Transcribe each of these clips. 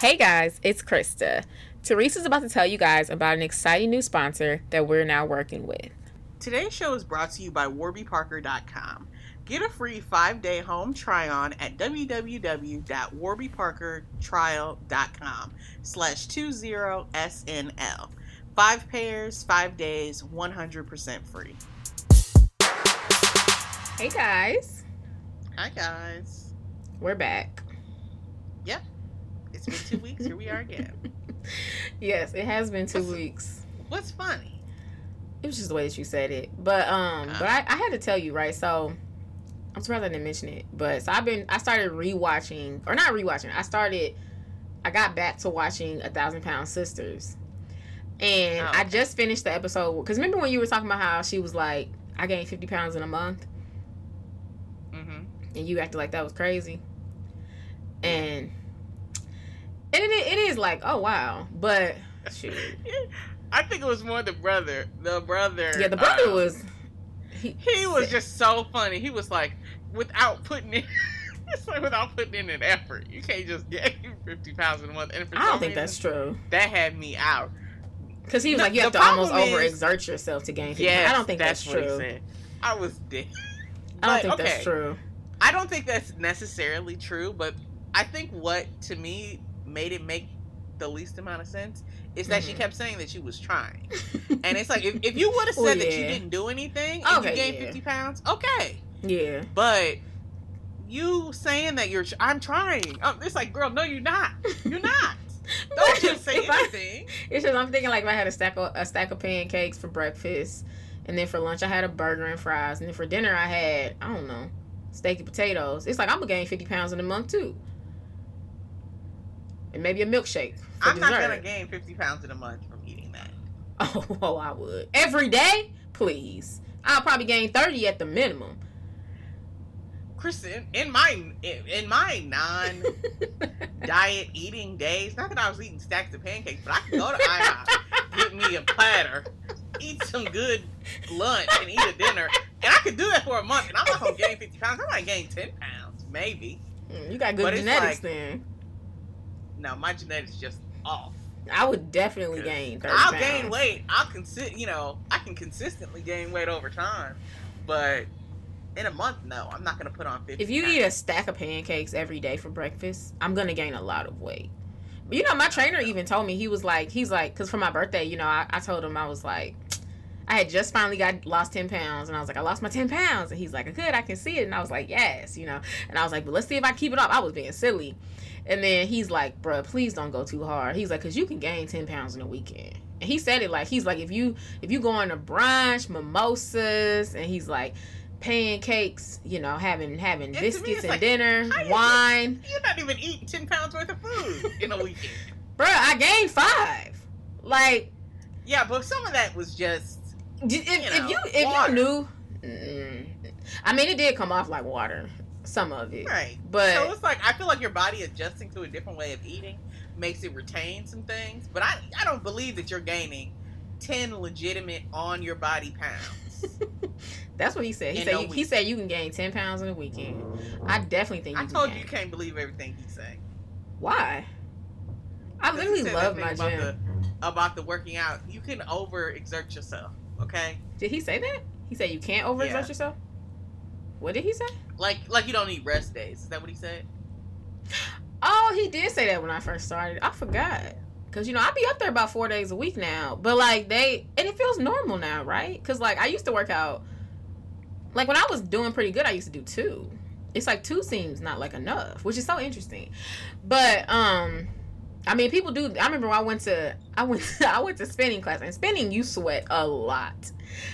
Hey guys, it's Krista. Teresa's about to tell you guys about an exciting new sponsor that we're now working with. Today's show is brought to you by warbyparker.com. Get a free five day home try on at www.warbyparkertrial.com slash 20SNL. Five pairs, five days, 100% free. Hey guys, Hi, guys. we're back. Yep. It's been two weeks. Here we are again. Yes, it has been two What's- weeks. What's funny? It was just the way that you said it. But um but I, I had to tell you, right? So I'm surprised I didn't mention it. But so I've been I started rewatching or not rewatching, I started I got back to watching A Thousand Pound Sisters. And Oh, I just finished the episode because remember when you were talking about how she was like, I gained 50 pounds in a month? Mm-hmm. and you acted like that was crazy. And and it, it is like, oh wow, but shoot, I think it was more the brother. The brother. yeah, the brother uh, was he, He was just so funny. He was like, without putting in, it's like without putting in an effort. You can't just get 50 pounds in a month. And for I don't think that's true That had me out. because he was The- like, you have to almost is- exert yourself to gain. 50. Yeah, I don't think that's, what true. I was dead. I don't But, think okay. that's true. I don't think that's necessarily true, but I think what to me made it make the least amount of sense is that she Mhm. kept saying that she was trying. And it's like, if, if you would have said Well, that you didn't do anything and Okay, you gained yeah. 50 pounds, okay. yeah, But you saying that you're, I'm trying. Um, it's like, girl, no, you're not. You're not. Don't just say If I- It's just I'm thinking like if I had a stack of a stack of pancakes for breakfast, and then for lunch I had a burger and fries, and then for dinner I had I don't know steak and potatoes. It's like I'm gonna gain 50 pounds in a month too, and maybe a milkshake I'm dessert. not gonna gain 50 pounds in a month from eating that. Oh, oh, I would every day, please. I'll probably gain 30 at the minimum. Kristen, in my in, my non diet eating days, not that I was eating stacks of pancakes, but I can go to IHOP, get me a platter, eat some good lunch, and eat a dinner, and I could do that for a month, and I'm not gonna gain 50 pounds. I might gain 10 pounds, maybe. Mm, you got good But genetics like- then. No, my genetics just off. I would definitely gain 30 I'll pounds. gain weight. I'll consi- you know, I can consistently gain weight over time, but in a month, no, I'm not gonna put on 50. If you pounds. eat a stack of pancakes every day for breakfast, I'm gonna gain a lot of weight. But you know, my trainer even told me he was like, he's like, because for my birthday, you know, I, I told him I was like, I had just finally got lost ten pounds, and I was like, I lost my ten pounds, and he's like, good, I can see it, and I was like, yes, you know, and I was like, but let's see if I keep it up. I was being silly, and then he's like, bruh, please don't go too hard. He's like, cause you can gain ten pounds in a weekend. And he said it like he's like if you if you go on a brunch, mimosas, and he's like pancakes, you know, having having And biscuits and like, dinner, how you wine. You're not even eating 10 pounds worth of food in a weekend. Bruh, I gained five. Like Yeah, but some of that was just. If, You know, if you if water. you knew, mm, I mean, it did come off like water. Some of it, Right. but so it's like, I feel like your body adjusting to a different way of eating makes it retain some things. But I, I don't believe that you're gaining 10 legitimate on your body pounds. that's what he said. He In said you, he said you can gain ten pounds in a weekend. I definitely think you I can told gain. you you can't believe everything he's saying. Why? I literally love my gym. about the, about the working out. You can overexert yourself, okay? Did he say that? He said you can't overexert Yeah. yourself. What did he say? Like like you don't need rest days. Is that what he said? Oh, he did say that when I first started. I forgot. Cause you know I be up there about four days a week now, but like they and it feels normal now, right? Cause like I used to work out, like when I was doing pretty good, I used to do two. It's like two seems not like enough, which is so interesting. But um, I mean, people do. I remember when I went to I went to, I went to spinning class, and spinning you sweat a lot.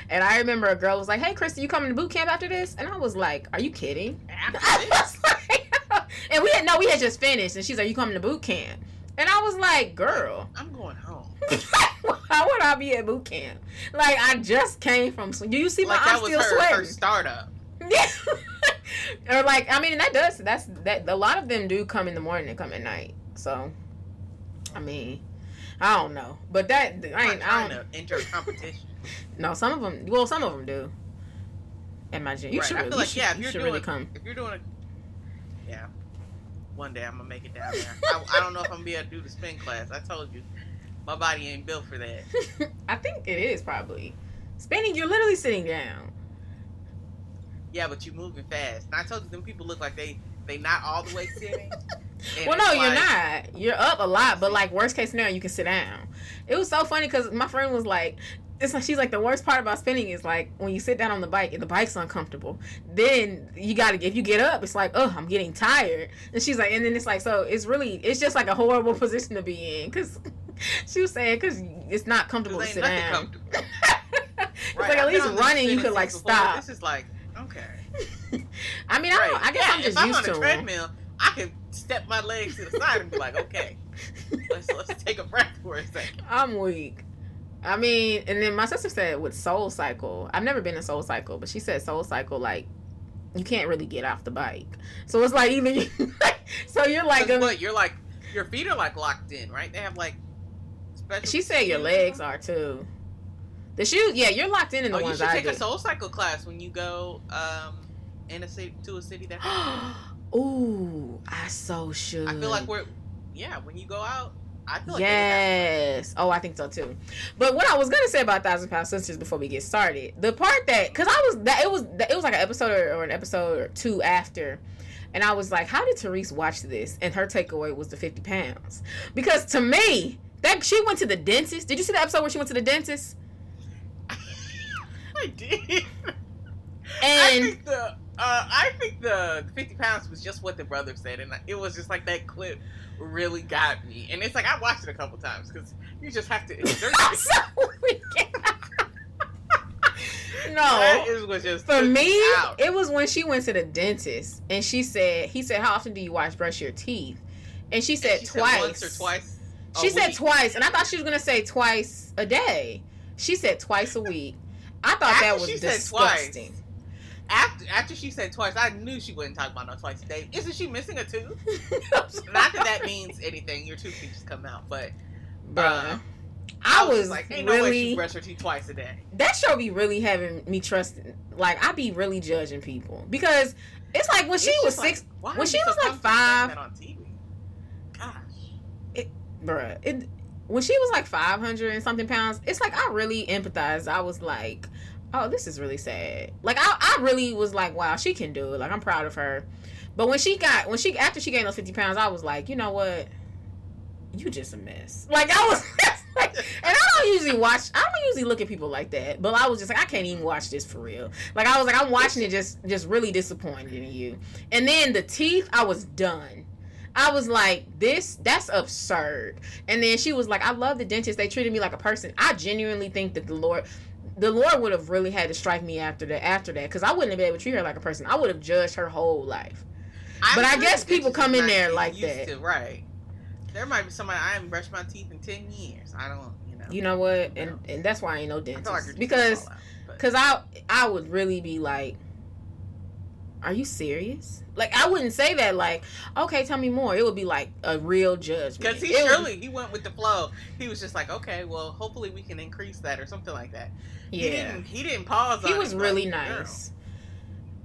And I remember a girl was like, "Hey, Kristen, you coming to boot camp after this?" And I was like, "Are you kidding?" After I this, was like, and we had no, we had just finished, and she's like, "You coming to boot camp?" And I was like, "Girl, I'm going home. why would I be at boot camp? Like, I just came from. Do you see my? Like I'm still her, sweating. her startup. Yeah. or like, I mean, that does that's that. A lot of them do come in the morning and come at night. So, I mean, I don't know, but that I ain't. I don't. to enter competition. No, some of them. Well, some of them do. At my gym, you Right, should. I Really, feel you like, should, yeah, if you you're doing- really come. If you're doing a, yeah, one day I'm gonna make it down there. I, I don't know if I'm gonna be able to do the spin class. I told you, my body ain't built for that. I think it is probably spinning. You're literally sitting down. Yeah, but you're moving fast. And I told you, them people look like they they not all the way sitting. Well, no, you're like- not. You're up a lot, but like worst case scenario, you can sit down. It was so funny because my friend was like, "It's like she's like the worst part about spinning is like when you sit down on the bike and the bike's uncomfortable. Then you got to if you get up, it's like, oh, I'm getting tired. And she's like, and then it's like, so it's really it's just like a horrible position to be in because she was saying because it's not comfortable to sit down. it's Right, like at I've least running, you could like stop. This is like okay. I mean, I, don't, I guess yeah, I'm just if I'm used on a to 'em. treadmill, I can step my legs to the side and be like, okay, let's let's take a breath for a second. I'm weak. I mean, and then my sister said with Soul Cycle, I've never been in Soul Cycle, but she said Soul Cycle like you can't really get off the bike. So it's like even so you're like what? You're like your feet are like locked in, right? They have like special. she said your legs are too. The shoes, yeah, you're locked in in the Oh, you ones should I take do. a Soul Cycle class when you go um in a city to a city that. Ooh, I so should. I feel like we're yeah. When you go out, I feel like yes. Oh, I think so too. But what I was gonna say about Thousand Pound Sisters before we get started, the part that because I was that it was it was like an episode or, or an episode or two after, and I was like, how did Therese watch this? And her takeaway was the fifty pounds because to me that she went to the dentist. Did you see the episode where she went to the dentist? I did. I And think the uh, I think the fifty pounds was just what the brother said, and it was just like that clip really got me. And it's like I watched it a couple times because you just have to exert. So weak. no. that is what just For me, out. it was when she went to the dentist and she said, he said, How often do you wash brush your teeth? And she said She twice. once or twice. She said twice, and I thought she was gonna say twice a day. She said twice a week. I thought After that was said disgusting. After after she said twice, I knew she wouldn't talk about no twice a day. Isn't she missing a tooth? Not that that means anything. Your tooth can just come out, but Bruh. uh, I, just was like, ain't no way she really brush her teeth twice a day. that show be really having me trusting. Like I be really judging people because it's like when she was just like, six, when she so was like five- on TV? Gosh. bruh. It, when she was like 500 and something pounds, it's like I really empathized. I was like, oh, this is really sad. Like I, I really was like, wow, she can do it. Like I'm proud of her. But when she got, when she, after she gained those 50 pounds, I was like, you know what? You just a mess. Like I was like, and I don't usually watch, I don't usually look at people like that. But I was just like, I can't even watch this for real. Like I was like, I'm watching it just, just really disappointed in you. And then the teeth, I was done. I was like, this, that's absurd. And then she was like, I love the dentist. They treated me like a person. I genuinely think that the Lord, the Lord would have really had to strike me after that, after that, because I wouldn't have been able to treat her like a person. I would have judged her whole life. But I guess people come in there like that. to- right. There might be somebody I haven't brushed my teeth in ten years. I don't, you know. You know what? And and that's why I ain't no I feel like dentist because gonna fall out, but- because I I would really be like, are you serious? Like I wouldn't say that like, okay, tell me more. It would be like a real judgment. Because he It surely he went with the flow. He was just like, okay, well, hopefully we can increase that or something like that. He yeah, didn't. He didn't pause. he was it, really girl, nice.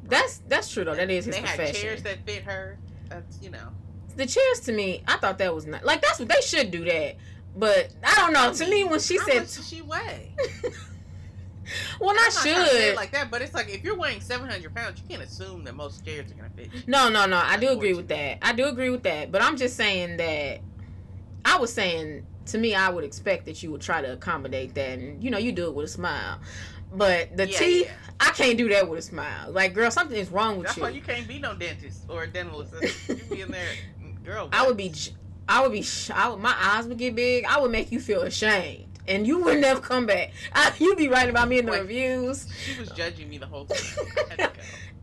That's that's true though. That is his they profession. had chairs that fit her. That's you know. the chairs to me, I thought that was not like that's what they should do that. But I don't know. To me, when she How said, much does she weigh? "Well, I not trying say it should," like that, but it's like if you're weighing 700 pounds, you can't assume that most chairs are gonna fit. you. No, no, no. I do agree with that. I do agree with that. But I'm just saying that I was saying to me, I would expect that you would try to accommodate that, and you know, you do it with a smile. But the Yeah, teeth, yeah. I can't do that with a smile. Like, girl, something is wrong with That's you. That's why you can't be no dentist or a dental assistant. You be in there, girl. I would be, I would be, I would, my eyes would get big. I would make you feel ashamed, and you would never come back. I, you'd be writing about me in the Wait. reviews. She was judging me the whole time.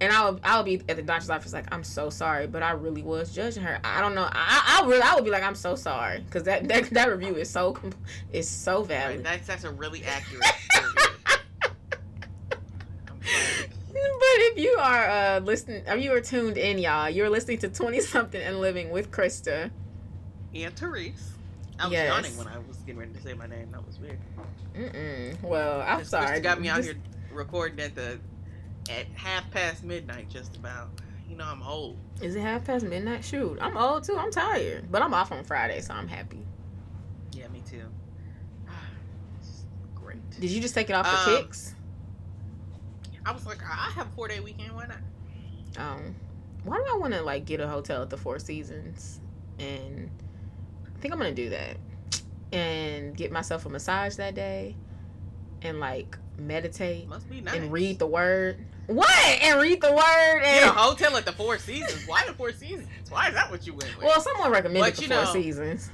I had to go. And I would, I would be at the doctor's office like, I'm so sorry, but I really was judging her. I don't know. I, I really, I would be like, I'm so sorry, because that, that that review is so, is so Right, valid. that's that's a really accurate. review. I'm sorry. But if you are uh listening, if you are tuned in, y'all, you're listening to Twenty Something and Living with Krista. And Therese. I was Yes. yawning when I was getting ready to say my name. That was weird. Mm-mm. Well, I'm sorry. Krista got me out Just- here recording at the at half past midnight, just about. You know I'm old. Is it half past midnight? Shoot, I'm old too. I'm tired, but I'm off on Friday, so I'm happy. Yeah, me too. Great. Did you just take it off for Um, kicks? I was like, I have a four day weekend. Why not? Um, why do I want to like get a hotel at the Four Seasons? And I think I'm gonna do that and get myself a massage that day, and like meditate Must be nice. and read the word. What? And read the word Get a and. hotel at the Four Seasons. Why the Four Seasons? Why is that what you went with? Well, someone recommended But the Four know- Seasons.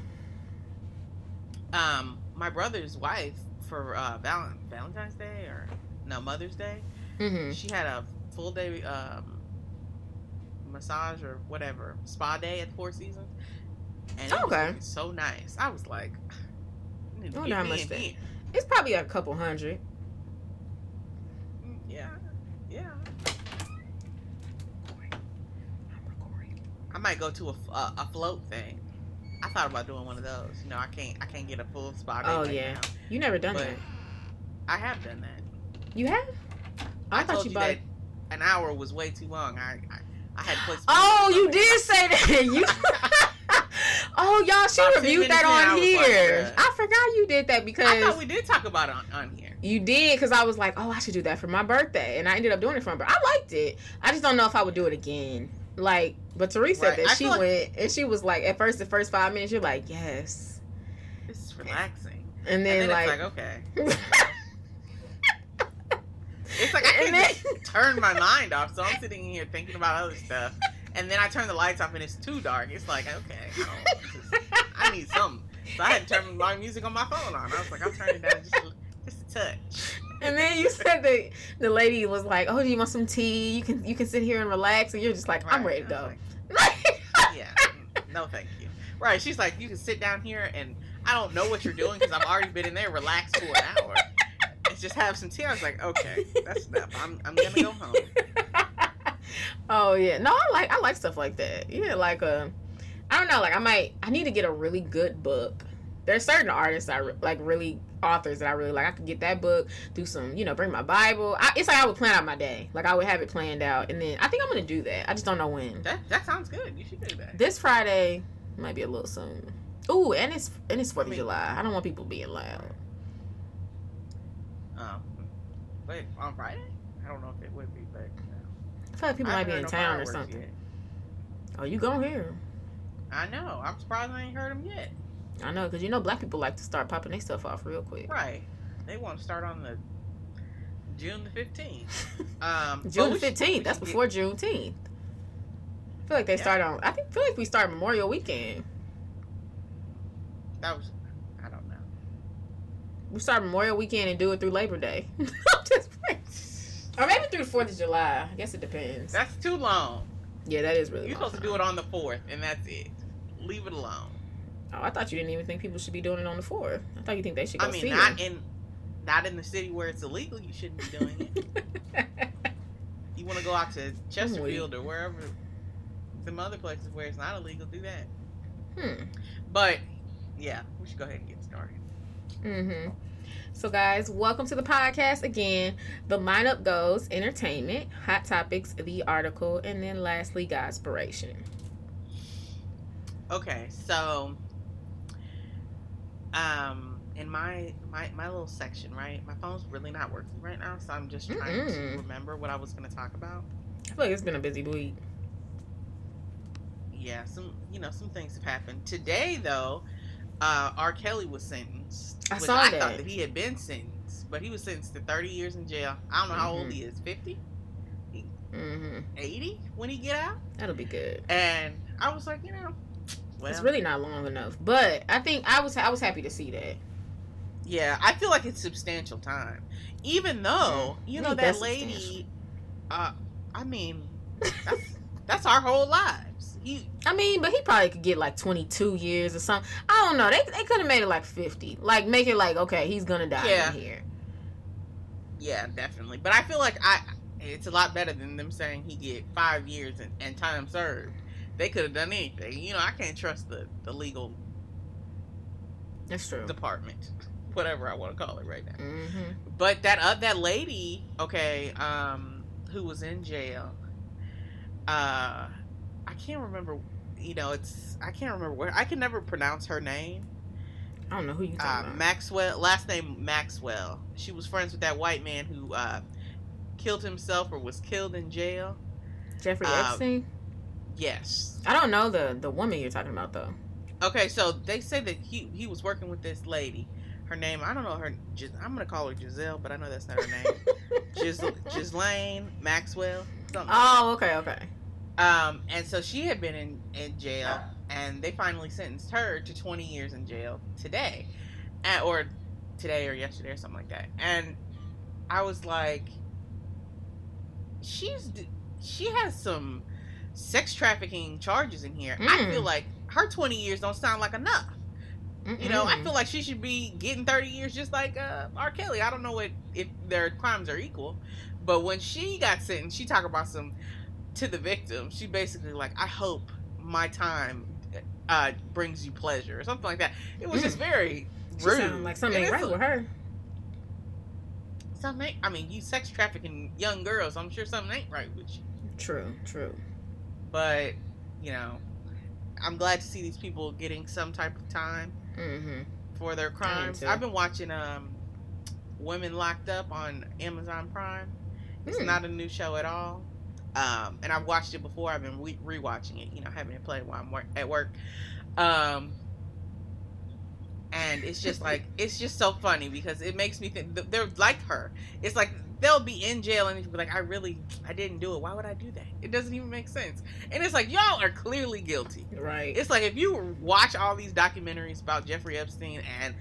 um, my brother's wife for uh, Val- Valentine's Day or no Mother's Day, hmm she had a full day um, massage or whatever spa day at the Four Seasons, and it Okay. was so nice. I was like, I need to wonder get how me It's probably a couple hundred. Mm, Yeah, yeah. I might go to a, a, uh, a float thing. I thought about doing one of those. You know, I can't I can't get a full spot. Oh, right yeah. now, You never done but that. I have done that. You have? I, thought told you you bought. that an hour was way too long. I I, I had put. Oh, you did say that. You. oh, y'all, she reviewed that I on here. like, I forgot you did that because I thought we did talk about it on, on here. you did. Because I was like, oh, I should do that for my birthday, and I ended up doing it for my birthday. I liked it. I just don't know if I would do it again. Like, but Teresa Right. that I she feel like- went and she was like, at first, the first five minutes, you're like, yes, it's relaxing. and And then, then like, like okay. It's like I can't then- just turn my mind off, so I'm sitting here thinking about other stuff, and then I turn the lights off and it's too dark. It's like okay, is- I need something. So I had to turn my music on my phone on. I was like, I'm turning down just a, just a touch. And then you said that the lady was like, "Oh, do you want some tea? You can you can sit here and relax." And you're just like, "I'm Right. ready to go." like, yeah, no, thank you. Right? She's like, you can sit down here, and I don't know what you're doing because I've already been in there relaxed for an hour. And just have some tea. I was like, okay, that's enough. I'm I'm gonna go home. oh yeah, no, I like I like stuff like that. Yeah, like uh, I don't know, like I might I need to get a really good book. There's certain artists I re- like, really authors that I really like. I could get that book, do some, you know, bring my Bible. I, it's like I would plan out my day, like I would have it planned out, and then I think I'm gonna do that. I just don't know when. That that sounds good. You should do that. This Friday might be a little soon. Ooh, and it's and it's Fourth of July. I don't want people being loud. Um, wait, on Friday? I don't know if it would be, but. I feel like people I might be in no town or something. yet. Oh, you go here. I know. I'm surprised I ain't heard them yet. I know, because you know black people like to start popping their stuff off real quick. Right. They want to start on the June the 15th. Um, June fifteenth. That's get- before Juneteenth. I feel like they Yeah. start on. I think feel like we start Memorial Weekend. That was. I don't know. We start Memorial Weekend and do it through Labor Day. Just playing. Or maybe through the Fourth of July. I guess it depends. That's too long. Yeah, that is really. You're supposed to do it on the 4th, and that's it. Leave it alone. Oh, I thought you didn't even think people should be doing it on the fourth. I thought you think they should go I mean, see not it. in. Not in the city where it's illegal. You shouldn't be doing it. You want to go out to Chesterfield or wherever, some other places where it's not illegal, do that. hmm. But yeah, we should go ahead and get started. Mm-hmm. So, guys, welcome to the podcast again. The lineup goes entertainment, hot topics, the article, and then lastly, Godspiration. Okay, so um in my my my little section, right? My phone's really not working right now, so I'm just trying Mm-mm. to remember what I was going to talk about. I feel like it's been a busy week. Yeah, some you know some things have happened today though. Uh, R. Kelly was sentenced. I saw I that. thought that he had been sentenced, but he was sentenced to 30 years in jail. I don't know how old Mhm. he is, 50, Mm-hmm. 80 when he get out. That'll be good. And I was like, you know, well, it's really not long enough, but I think I was I was happy to see that. Yeah, I feel like it's substantial time. Even though, you know, that lady, uh, I mean, that's, that's our whole lives. He, I mean, but he probably could get like 22 years or something. I don't know. They they could have made it like 50. Like make it like okay, he's gonna die Yeah. in here. yeah, definitely. But I feel like I, it's a lot better than them saying he get five years and, and time served. They could have done anything. You know, I can't trust the, the legal That's true. department, whatever I want to call it right now. Mm-hmm. But that uh, that lady, okay, um, who was in jail, uh, I can't remember. You know, it's I can't remember where I can never pronounce her name. I don't know who you Uh, talking about. Maxwell, last name Maxwell. She was friends with that white man who uh, killed himself or was killed in jail. Jeffrey um, Epstein. Yes. I don't know the the woman you're talking about though. Okay, so they say that he he was working with this lady. Her name, I don't know her. Gis- I'm gonna call her Giselle, but I know that's not her name. Gis- Ghislaine Maxwell. Something. Oh, okay, okay. Um, and so she had been in, in jail, and they finally sentenced her to 20 years in jail today, and, or today or yesterday or something like that. And I was like, she's she has some sex trafficking charges in here. I Mm. feel like her 20 years don't sound like enough. You know, I feel like she should be getting 30 years just like uh, R. Kelly. I don't know what if their crimes are equal, but when she got sentenced, she talked about some to the victim. She basically like, I hope my time uh, brings you pleasure or something like that. It was just very She rude. like something And ain't it's right with her. Something I mean, you sex trafficking young girls. I'm sure something ain't right with you. True, true. But you know, I'm glad to see these people getting some type of time. Mm-hmm. for their crimes. I've been watching um Women Locked Up on Amazon Prime. It's Hmm. not a new show at all. Um, and I've watched it before. I've been re- rewatching it, you know, having it play while I'm wor- at work. Um, and it's just like it's just so funny because it makes me think they're like her. It's like they'll be in jail and be like, "I really, I didn't do it. Why would I do that? It doesn't even make sense." And it's like y'all are clearly guilty. Right. It's like if you watch all these documentaries about Jeffrey Epstein and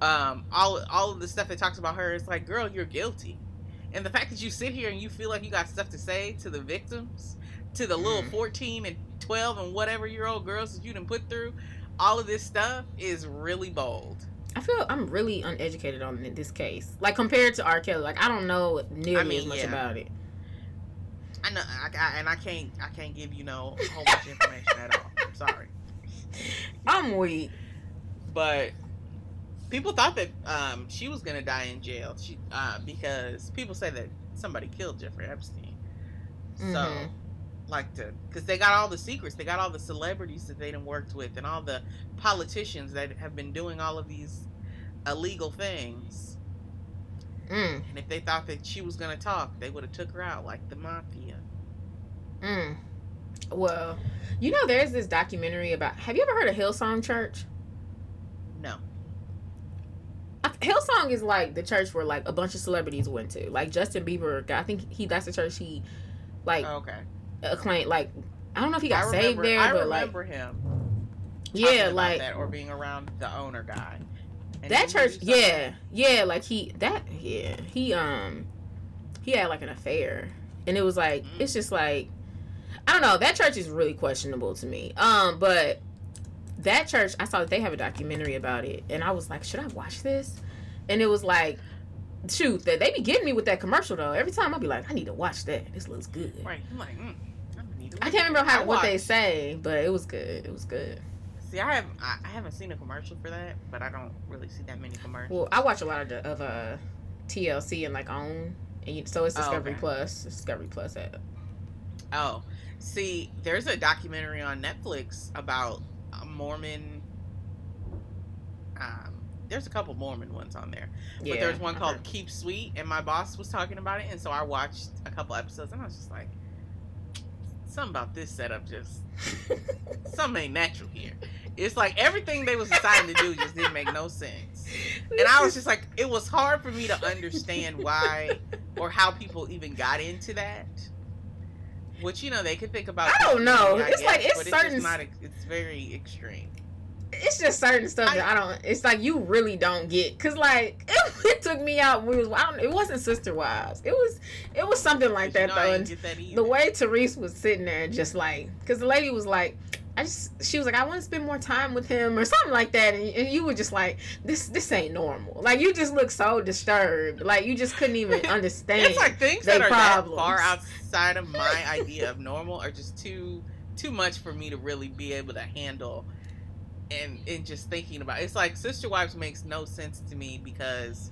um, all all of the stuff that talks about her, it's like, girl, you're guilty. And the fact that you sit here and you feel like you got stuff to say to the victims, to the little Mhm. 14 and 12 and whatever year old girls that you done put through, all of this stuff is really bold. I feel I'm really uneducated on this case. Like compared to R. Kelly, like I don't know nearly I mean, as much yeah. about it. I know, I, I, and I can't, I can't give you no whole bunch of information at all. I'm sorry. I'm weak. but people thought that um, she was gonna die in jail. She uh, because people say that somebody killed Jeffrey Epstein. So, Mhm. Like to because they got all the secrets, they got all the celebrities that they done worked with, and all the politicians that have been doing all of these illegal things. Mm, And if they thought that she was gonna talk, they would have took her out like the mafia. mm. Well, you know, there's this documentary about. Have you ever heard of Hillsong Church? No. I- Hillsong is like the church where like a bunch of celebrities went to. Like Justin Bieber, I think he that's the church he like Okay. Acclaimed. Like I don't know if he got I saved there, I but like remember him. yeah, like that or being around the owner guy. And that church yeah yeah like he that yeah he um he had like an affair and it was like Mhm. it's just like i don't know that church is really questionable to me um but that church i saw that they have a documentary about it and i was like should i watch this and it was like shoot that they be getting me with that commercial though every time i'll be like i need to watch that this looks good Right. I'm like, mm, I need to i can't remember how what they say but it was good it was good See, I have I, haven't seen a commercial for that, but I don't really see that many commercials. Well, I watch a lot of, the, of uh, TLC and like OWN, and you, so it's Oh, Discovery okay. Plus. It's Discovery Plus app. oh, see, there's a documentary on Netflix about a Mormon. Um, there's a couple Mormon ones on there, but Yeah, there's one called. Keep Sweet, and my boss was talking about it, and so I watched a couple episodes, and I was just like, something about this setup just something ain't natural here. It's like everything they was deciding to do just didn't make no sense. And I was just like, it was hard for me to understand why or how people even got into that. Which you know they could think about. I don't know. I It's like, it's certain- It's, not, it's very extreme. It's just certain stuff that I don't. It's like you really don't get because like it, it took me out. when We was I don't. It wasn't Sister Wives. It was it was something like that though. And that the way Therese was sitting there, just like because the lady was like. I just, she was like, I want to spend more time with him or something like that, and, and you were just like, this, this ain't normal. Like you just look so disturbed, like you just couldn't even understand. it's like things that are problems. that far outside of my idea of normal are just too too much for me to really be able to handle and and just thinking about it's like sister wives makes no sense to me because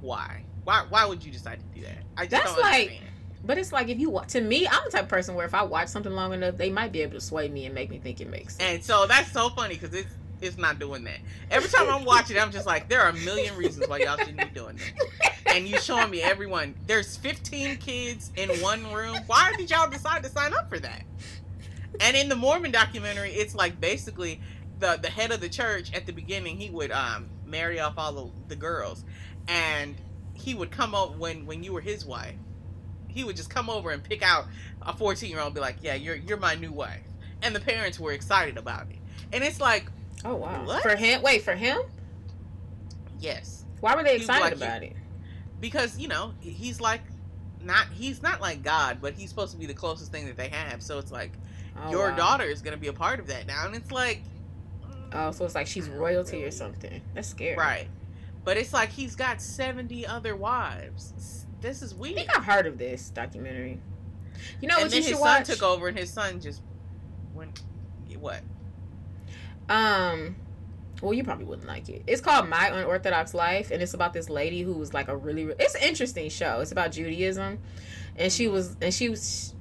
why why why would you decide to do that i just That's don't like- understand But it's like if you to me, I'm the type of person where if I watch something long enough, they might be able to sway me and make me think it makes sense. And so that's so funny because it's it's not doing that. Every time I'm watching, I'm just like, there are a million reasons why y'all shouldn't be doing that. And you showing me everyone. There's 15 kids in one room. Why did y'all decide to sign up for that? And in the Mormon documentary, it's like basically the the head of the church at the beginning. He would um marry off all the, the girls, and he would come over when when you were his wife. He would just come over and pick out a 14 year old, and be like, "Yeah, you're you're my new wife," and the parents were excited about it. And it's like, oh wow, What? for him? Wait, for him? yes, Why were they excited like, about it? because you know he's like not he's not like God, but he's supposed to be the closest thing that they have. So it's like Oh, your wow. daughter is gonna be a part of that now, and it's like, Oh, so it's like she's royalty or something. That's scary. right? But it's like he's got seventy other wives. This is weird. I think I've heard of this documentary. You know and what then you should his son took over, and his son just went. What? Um, well, you probably wouldn't like it. It's called My Unorthodox Life, and it's about this lady who was like a really. It's an interesting show. It's about Judaism, and she was, and she was.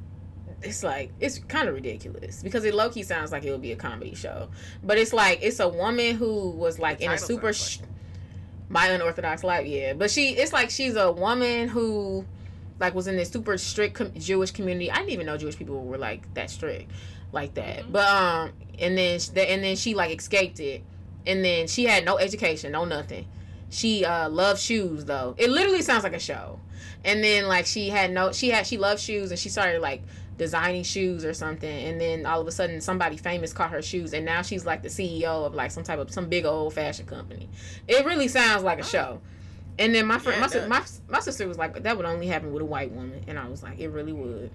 It's like it's kind of ridiculous because it low key sounds like it would be a comedy show, but it's like it's a woman who was like The in a super. Sh- my unorthodox life, yeah, but she it's like she's a woman who like was in this super strict com- Jewish community. I didn't even know Jewish people were like that strict, like that. Mhm. But um, and then sh- and then she like escaped it, and then she had no education, no nothing. She uh loved shoes though. It literally sounds like a show. And then like she had no, she had she loved shoes, and she started like designing shoes or something. And then all of a sudden, somebody famous caught her shoes, and now she's like the CEO of like some type of some big old fashion company. It really sounds like a Oh. show. And then my friend, Yeah, my, it sis- does. my my sister was like, "That would only happen with a white woman," and I was like, "It really would."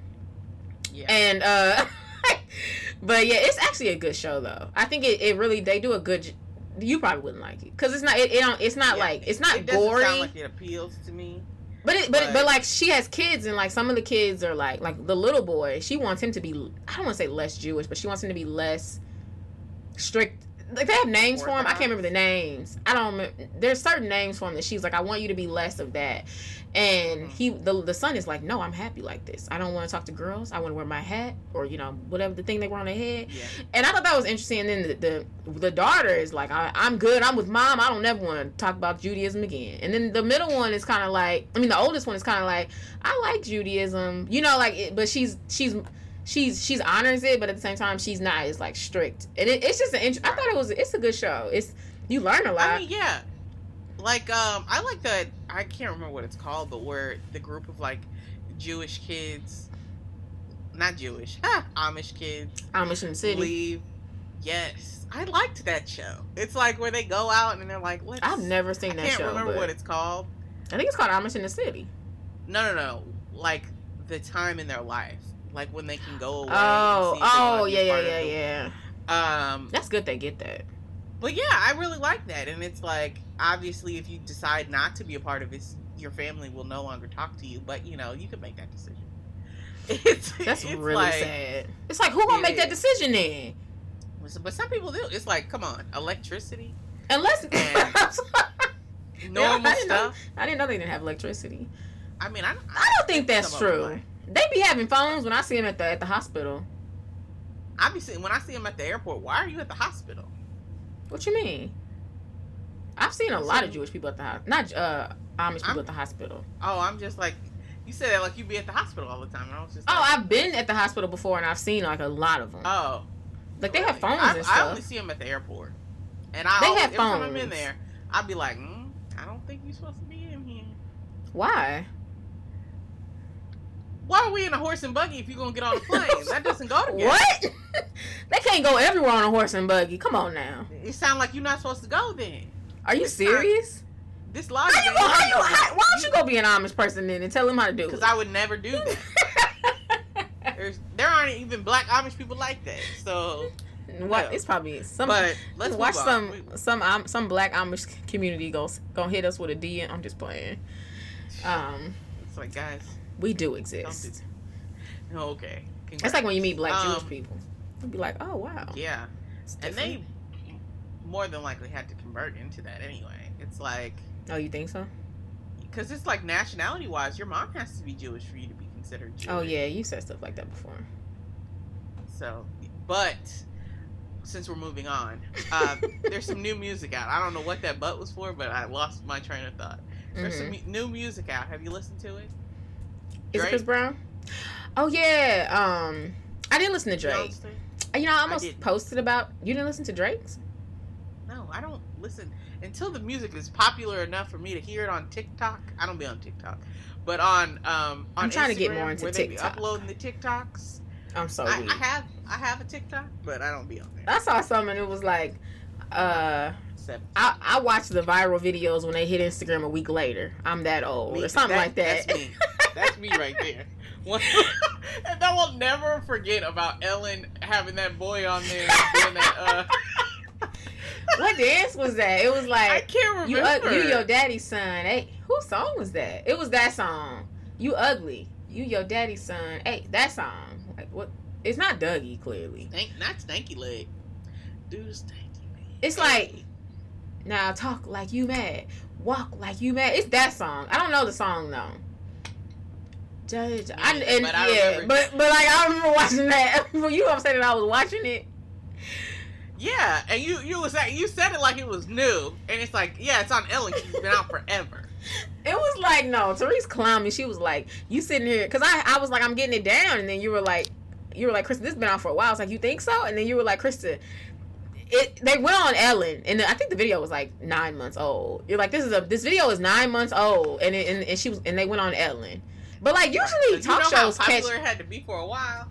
Yeah. And uh, but yeah, it's actually a good show though. I think it, it really they do a good. You probably wouldn't like it because it's not it, it don't it's not Yeah, like it's not boring. it doesn't gory. Sound like it appeals to me. But it, but But- but like she has kids and like some of the kids are like like the little boy. She wants him to be I don't want to say less Jewish, but she wants him to be less strict. Like they have names for him. I can't remember the names. I don't. There's certain names for him that she's like, I want you to be less of that. And mm-hmm. he the the son is like, no, I'm happy like this. I don't want to talk to girls. I want to wear my hat or you know whatever the thing they wear on their head. Yeah. And I thought that was interesting. And then the the, the daughter is like, I, I'm good. I'm with mom. I don't ever want to talk about Judaism again. And then the middle one is kind of like, I mean, the oldest one is kind of like, I like Judaism, you know, like, it, but she's she's she's she's honors it, but at the same time, she's not as like strict. And it, it's just an. Int- I thought it was it's a good show. It's you learn a lot. I mean, yeah. Like, um, I like that. I can't remember what it's called, but where the group of like Jewish kids, not Jewish, ha, Amish kids, Amish in the city. leave. Yes, I liked that show. It's like where they go out and they're like, let's. I've never seen that show. I can't show. remember what it's called. I think it's called Amish in the city. No, no, no. Like the time in their life, like when they can go away. and Oh, see if they wanna oh yeah, yeah, yeah, yeah. Um, That's good. They get that. But yeah, I really like that. And it's like, obviously, if you decide not to be a part of it, your family will no longer talk to you. But, you know, you can make that decision. It's, That's it's really like, sad. It's like who gonna make that decision then? But some people do. It's like, come on, electricity, Unless normal I didn't know- stuff. I didn't know they didn't have electricity. I mean, I, I don't think that's some of them true. They be having phones when I see them at the at the hospital. I be seeing, when I see them at the airport, why are you at the hospital? What you mean? I've seen a lot of Jewish people at the hospital. Not uh Amish people I'm- at the hospital. Oh, I'm just like, you said that like you be at the hospital all the time. I was just Oh, I've been at the hospital before and I've seen like a lot of them. oh. like they have phones I, and I only see them at the airport. And I They always, have every time I'm in there, I'd be like, mm, I don't think you're supposed to be in here. Why? Why are we in a horse and buggy if you're gonna get on a plane? that doesn't go together. What? they can't go everywhere on a horse and buggy. Come on now. It sounds like you're not supposed to go then. Are you It's not- serious? This How logic. you, how you, how, why don't you go be an Amish person then and tell them how to do it? Because I would never do that. There's, there aren't even black Amish people like that. So, what? Yeah. It's probably some. but let's watch some some um, some black Amish community goes gonna hit us with a D. I'm just playing. Um, It's like guys. We do exist. Okay. It's like when you meet black Um, Jewish people. You'd be like, oh wow. Yeah, and they more than likely had to convert into that anyway. It's like Oh, you think so? because it's like nationality wise, your mom has to be Jewish for you to be considered Jewish. Oh yeah, you said stuff like that before. So, but since we're moving on, uh, there's some new music out. I don't know what that butt was for, but I lost my train of thought. There's some Mhm. mu- new music out. Have you listened to it? Is it Chris Brown? Oh yeah. Um, I didn't listen to Drake. Johnston? You know, I almost didn't. posted about. You didn't listen to Drake's? No, I don't listen until the music is popular enough for me to hear it on TikTok. I don't be on TikTok, but on um on I'm trying to get more into where they be TikTok. uploading the TikToks. I'm so I. I have I have a TikTok, but I don't be on there. I saw something. It was like, uh, Seven. I I watch the viral videos when they hit Instagram a week later. I'm that old Me- or something like that. That's me. That's me right there. And I will never forget about Ellen having that boy on there doing that. Uh, what dance was that? It was like I can't you remember. uh, you your daddy's son. Hey, whose song was that? It was that song. You ugly. You your daddy's son. Hey, that song. Like what? It's not Dougie clearly. Stank, not stanky leg. Dude, stanky man. It's like now talk like you mad, walk like you mad. It's that song. I don't know the song though. Judge, I, and but I yeah, but but like I remember watching that. Well, you gonna say that I was watching it? Yeah, and you you was that you said it like it was new, and it's like yeah, it's on Ellen. It's been out forever. It was like no, Therese clowned me. She was like, "You sitting here?" Because I I was like, "I'm getting it down," and then you were like, "You were like, Krista, this has been out for a while." I was like, "You think so?" And then you were like, "Krista." It, they went on Ellen, and I think the video was like nine months old. You're like, this is a this video is nine months old, and it, and, and she was and they went on Ellen. But like usually Right. Talk you shows how catch. popular it had to be for a while.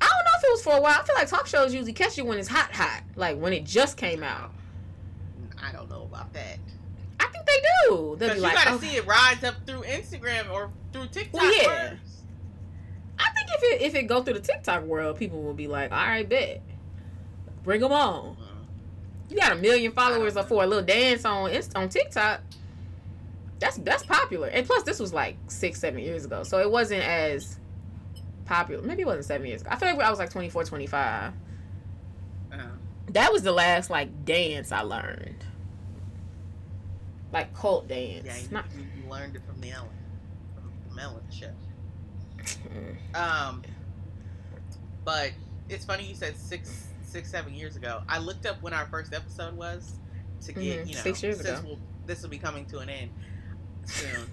I don't know if it was for a while. I feel like talk shows usually catch you when it's hot, hot, like when it just came out. I don't know about that. I think they do. They'll be you like, gotta oh. see it rise up through Instagram or through TikTok Well, yeah. first. I think if it if it go through the TikTok world, people will be like, all right, bet, bring them on. You got a million followers for a little dance on Inst- on TikTok. That's that's popular, and plus this was like six seven years ago, so it wasn't as popular. Maybe it wasn't seven years ago. I feel like I was like 24, 25. uh, That was the last like dance I learned, like cult dance. yeah, you, Not, you, learned it from the Ellen, from the Ellen show. Um, but it's funny you said six, six, seven years ago. I looked up when our first episode was to get Mhm, you know six years since ago. We'll, this will be coming to an end soon.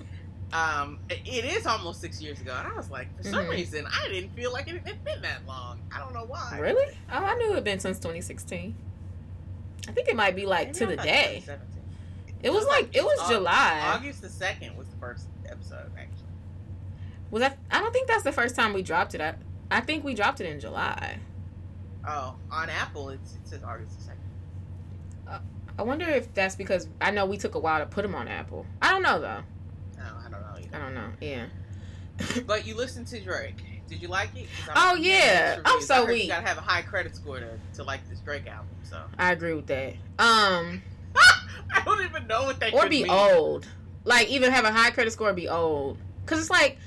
um, it- it is almost six years ago, and I was like, for some Mhm. reason, I didn't feel like it had been that long. I don't know why. really? Oh, I knew it had been since 2016. I think it might be like Maybe to I the day. 2017. It was like it was Au- July. August the second was the first episode, actually. Was that? I don't think that's the first time we dropped it. I, I think we dropped it in July. Oh, on Apple, it's, it says August the second. I wonder if that's because I know we took a while to put them on Apple. I don't know though. No, I don't know either. I don't know. Yeah. But you listened to Drake. Did you like it? Oh, yeah. I'm so weak. You gotta have a high credit score to, to like this Drake album. So I agree with that. Um, I don't even know what that or be mean. old. Like even have a high credit score, or be old. Cause it's like,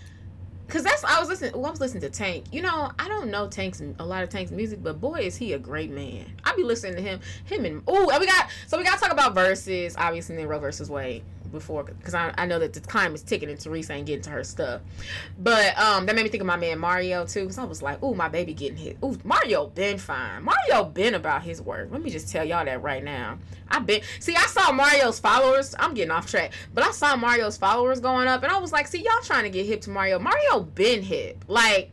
cause that's I was listening. Well, I was listening to Tank. You know, I don't know Tank's a lot of Tank's music, but boy, is he a great man. I be listening to him. Him and oh, and we got so we got to talk about Verzuz, obviously, and then Roe versus Wade before, because I, I know that the time is ticking and Teresa ain't getting to her stuff. But um, that made me think of my man Mario too, because I was like, ooh, my baby getting hit. Ooh, Mario been fine. Mario been about his work. Let me just tell y'all that right now. I been see, I saw Mario's followers. I'm getting off track, but I saw Mario's followers going up, and I was like, see, y'all trying to get hip to Mario. Mario been hip. Like,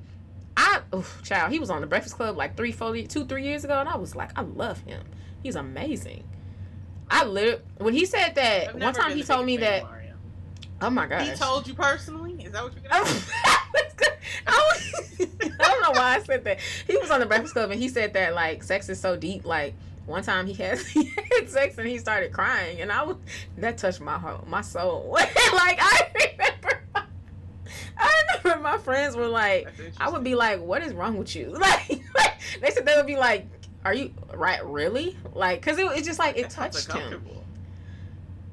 I, oof, child, he was on the Breakfast Club like three, four, two, three years ago, and I was like, I love him. He's amazing. I literally, when he said that one time, he told me that. Mario. Oh my gosh. He told you personally? Is that what you're I gonna say? was- I don't know why I said that. He was on the Breakfast Club and he said that like sex is so deep. Like one time he had, he had sex and he started crying, and I was that touched my heart, my soul. like I remember, I remember my friends were like, I would be like, "What is wrong with you?" Like, like they said they would be like, "Are you right? Really?" Like, cause it, it just like it touched him.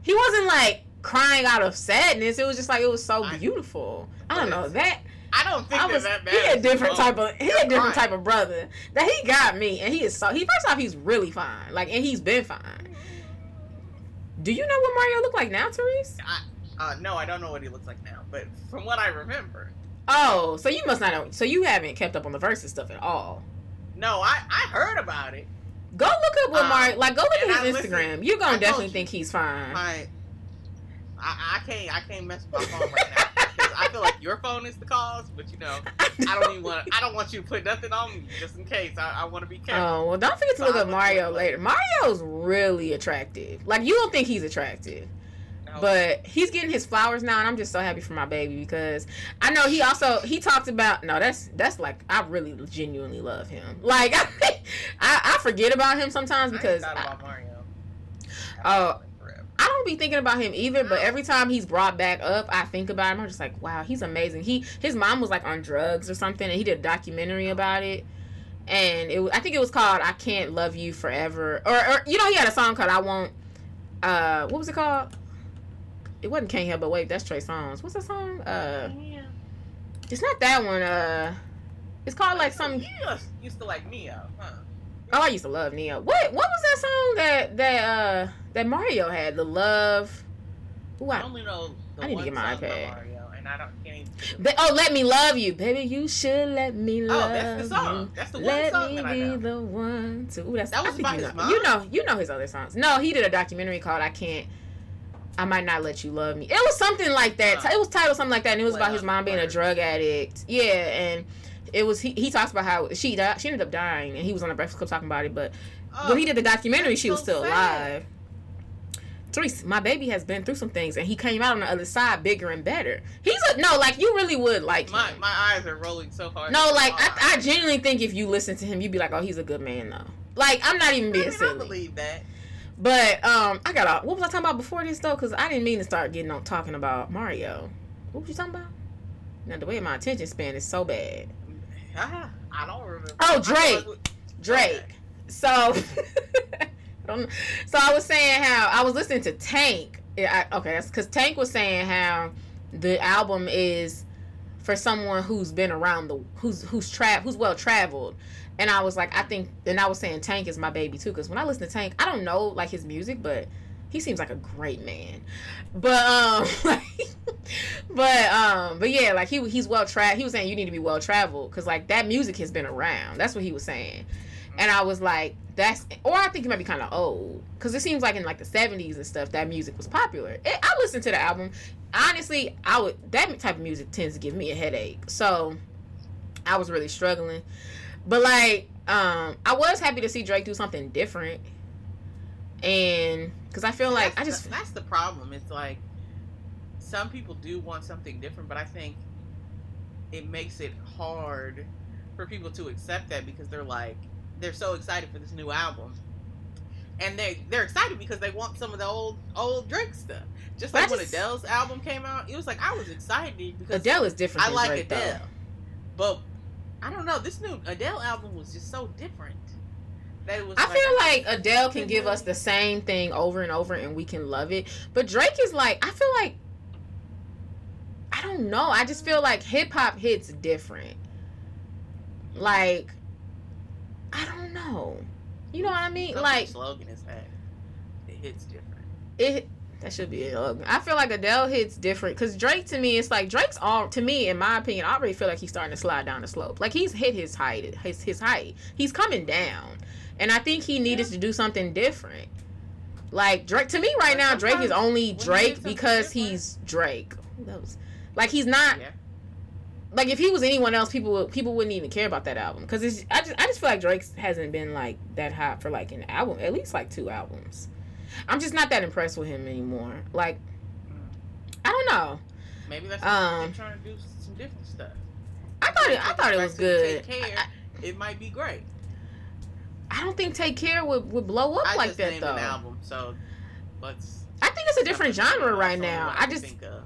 He wasn't like crying out of sadness. It was just like it was so I- beautiful. I don't know that. I don't think I was that he a different type of he a different type of brother that he got me and he is so he first off he's really fine like and he's been fine. Do you know what Mario look like now, Therese? Uh, no, I don't know what he looks like now, but from what I remember, Oh, so you must not know. So you haven't kept up on the Verzuz stuff at all. No, I I heard about it. Go look up what Um, Mario. Like, go look at his Instagram. You're gonna definitely you. think he's fine. I, I can't I can't mess with my phone right now I feel like your phone is the cause. But you know, I don't even want I don't want you to put nothing on me just in case. I, I want to be careful. Oh well, don't forget to So look up Mario later. Mario's really attractive. Like you don't think he's attractive. But he's getting his flowers now, and I'm just so happy for my baby because I know he also he talked about no, that's that's like I really genuinely love him. Like I I, I forget about him sometimes because I, about Mario. Oh. I don't be thinking about him either, but every time he's brought back up, I think about him. I'm just like, wow, he's amazing. He his mom was like on drugs or something, and he did a documentary about it. And it, I think it was called "I Can't Love You Forever," or, or you know, he had a song called "I Won't." Uh, what was it called? It wasn't "Can't Help But Wait." That's Trey Songz. What's that song? Uh, Yeah. it's not that one. Uh, it's called like some. You used- to like Ne-Yo, huh? Oh, I used to love Ne-Yo. What what was that song that that uh that Mario had? The love. Ooh, I I, only know the I need to get my iPad. I don't can't even. oh, let me love you, baby. You should let me love Oh, that's the song. you. That's the one Let song me that I be the one to. Ooh, that's That was by you his know. mom? You know, you know his other songs. No, he did a documentary called "I Can't." I might not let you love me. It was something like that. It was titled something like that, and it was about his mom being a drug addict. Yeah, and it was he. He talks about how she died. She ended up dying, and he was on the Breakfast Club talking about it. But Oh, when he did the documentary, she was so still sad. alive. Therese, my baby has been through some things, and he came out on the other side bigger and better. He's a no, like you really would like my him. my eyes are rolling so hard. No, like Oh, I, I genuinely think if you listen to him, you'd be like, oh, he's a good man though. Like I'm not even I, being mean, I believe that. But um, I got a, what was I talking about before this though? Because I didn't mean to start getting on talking about Mario. What was you talking about? Now the way my attention span is so bad. I don't remember. Oh, Drake. Drake. Okay. So, I don't, so I was saying how I was listening to Tank. I, okay, that's because Tank was saying how the album is for someone who's been around the who's who's tra- who's well traveled. And I was like, I think, and I was saying Tank is my baby too, because when I listen to Tank, I don't know like his music, but he seems like a great man. But um, like, but um, but yeah, like he he's well traveled. He was saying you need to be well traveled because like that music has been around. That's what he was saying. And I was like, that's, or I think it might be kind of old because it seems like in like the seventies and stuff that music was popular. It, I listened to the album. Honestly, I would that type of music tends to give me a headache, so I was really struggling. But like, um, I was happy to see Drake do something different, and because I feel like that's I just the, that's the problem. It's like some people do want something different, but I think it makes it hard for people to accept that because they're like they're so excited for this new album. And they they're excited because they want some of the old old Drake stuff. Just But like when Adele's album came out, it was like I was excited because Adele is different. I than like Drake, though. Adele. But I don't know, this new Adele album was just so different. That it was I like, feel like Adele can give us the same thing over and over and we can love it. But Drake is like, I feel like, I don't know. I just feel like hip hop hits different. Like, I don't know. You know what I mean? Some Like, slogan is that it hits different. it. That should be it. I feel like Adele hits different because Drake to me, it's like Drake's all to me, in my opinion, I already feel like he's starting to slide down the slope. Like he's hit his height, his his height. He's coming down, and I think he needed to do something different. Like Drake, to me right But now, Drake is only when you do Drake because different- he's Drake. That was like he's not Yeah. like if he was anyone else, people would people wouldn't even care about that album because it's I just I just feel like Drake hasn't been like that hot for like an album, at least like two albums. I'm just not that impressed with him anymore. Like I don't know. Maybe that's Um, they're trying to do some different stuff. I thought it I thought it was good. Take care. I, it might be great. I don't think Take Care would, would blow up I like just that named though. album, so let's. I think it's a different genre right now. what I just think of.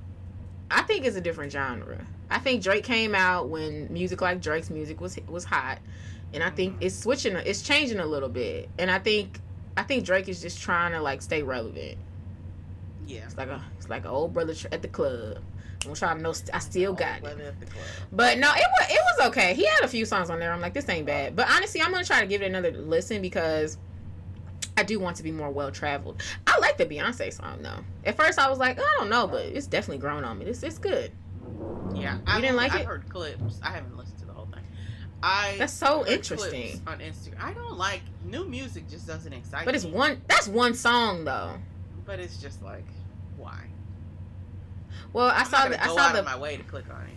I think it's a different genre. I think Drake came out when music like Drake's music was was hot, and I think Mhm. it's switching, it's changing a little bit. And I think I think Drake is just trying to like stay relevant. Yeah. It's like a it's like an old brother at the club. I'm trying to know I still got it. Let at the club. But no, it was it was okay. He had a few songs on there. I'm like, this ain't bad. But honestly, I'm gonna try to give it another listen because I do want to be more well traveled. I like the Beyonce song though. At first, I was like, I don't know, but it's definitely grown on me. It's it's good. Yeah, You didn't like I've it? heard clips. I haven't listened to the whole thing. I That's so interesting. on Instagram. I don't like new music. Just doesn't excite me. But it's me. one. That's one song though. But it's just like, why? Well, I I'm saw the. I saw out the. of my way to click on it.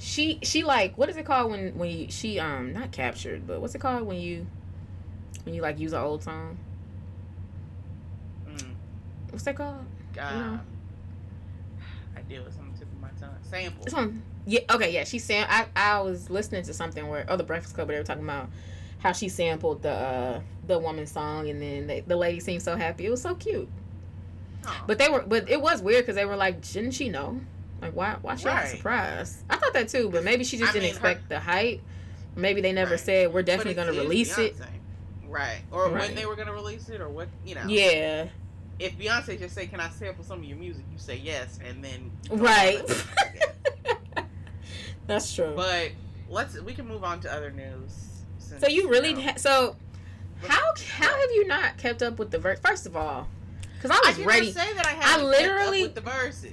She she like what is it called when when you, she um not captured but what's it called when you when you like use an old song? Mm, What's that called? God. know. I deal with the tip of my tongue. Sample. It's on. Yeah. Okay. Yeah. She sam. I I was listening to something where oh the Breakfast Club they were talking about how she sampled the uh, the woman's song and then the, the lady seemed so happy. It was so cute. Oh. But they were but it was weird because they were like, didn't she know? Like why why she Right. surprised? I thought that too, but maybe she just I didn't mean, her- expect the hype. Maybe they never Right. said we're definitely going to release it. Right. Or Right. when they were gonna release it, or what you know. Yeah. If Beyonce just say, "Can I sample some of your music?" You say yes, and then Right. That's true. But let's we can move on to other news. since, so you really know, ha- so how how have you not kept up with the Verzuz? First of all, because I I was didn't ready, say that I I had literally- with the Verzuz.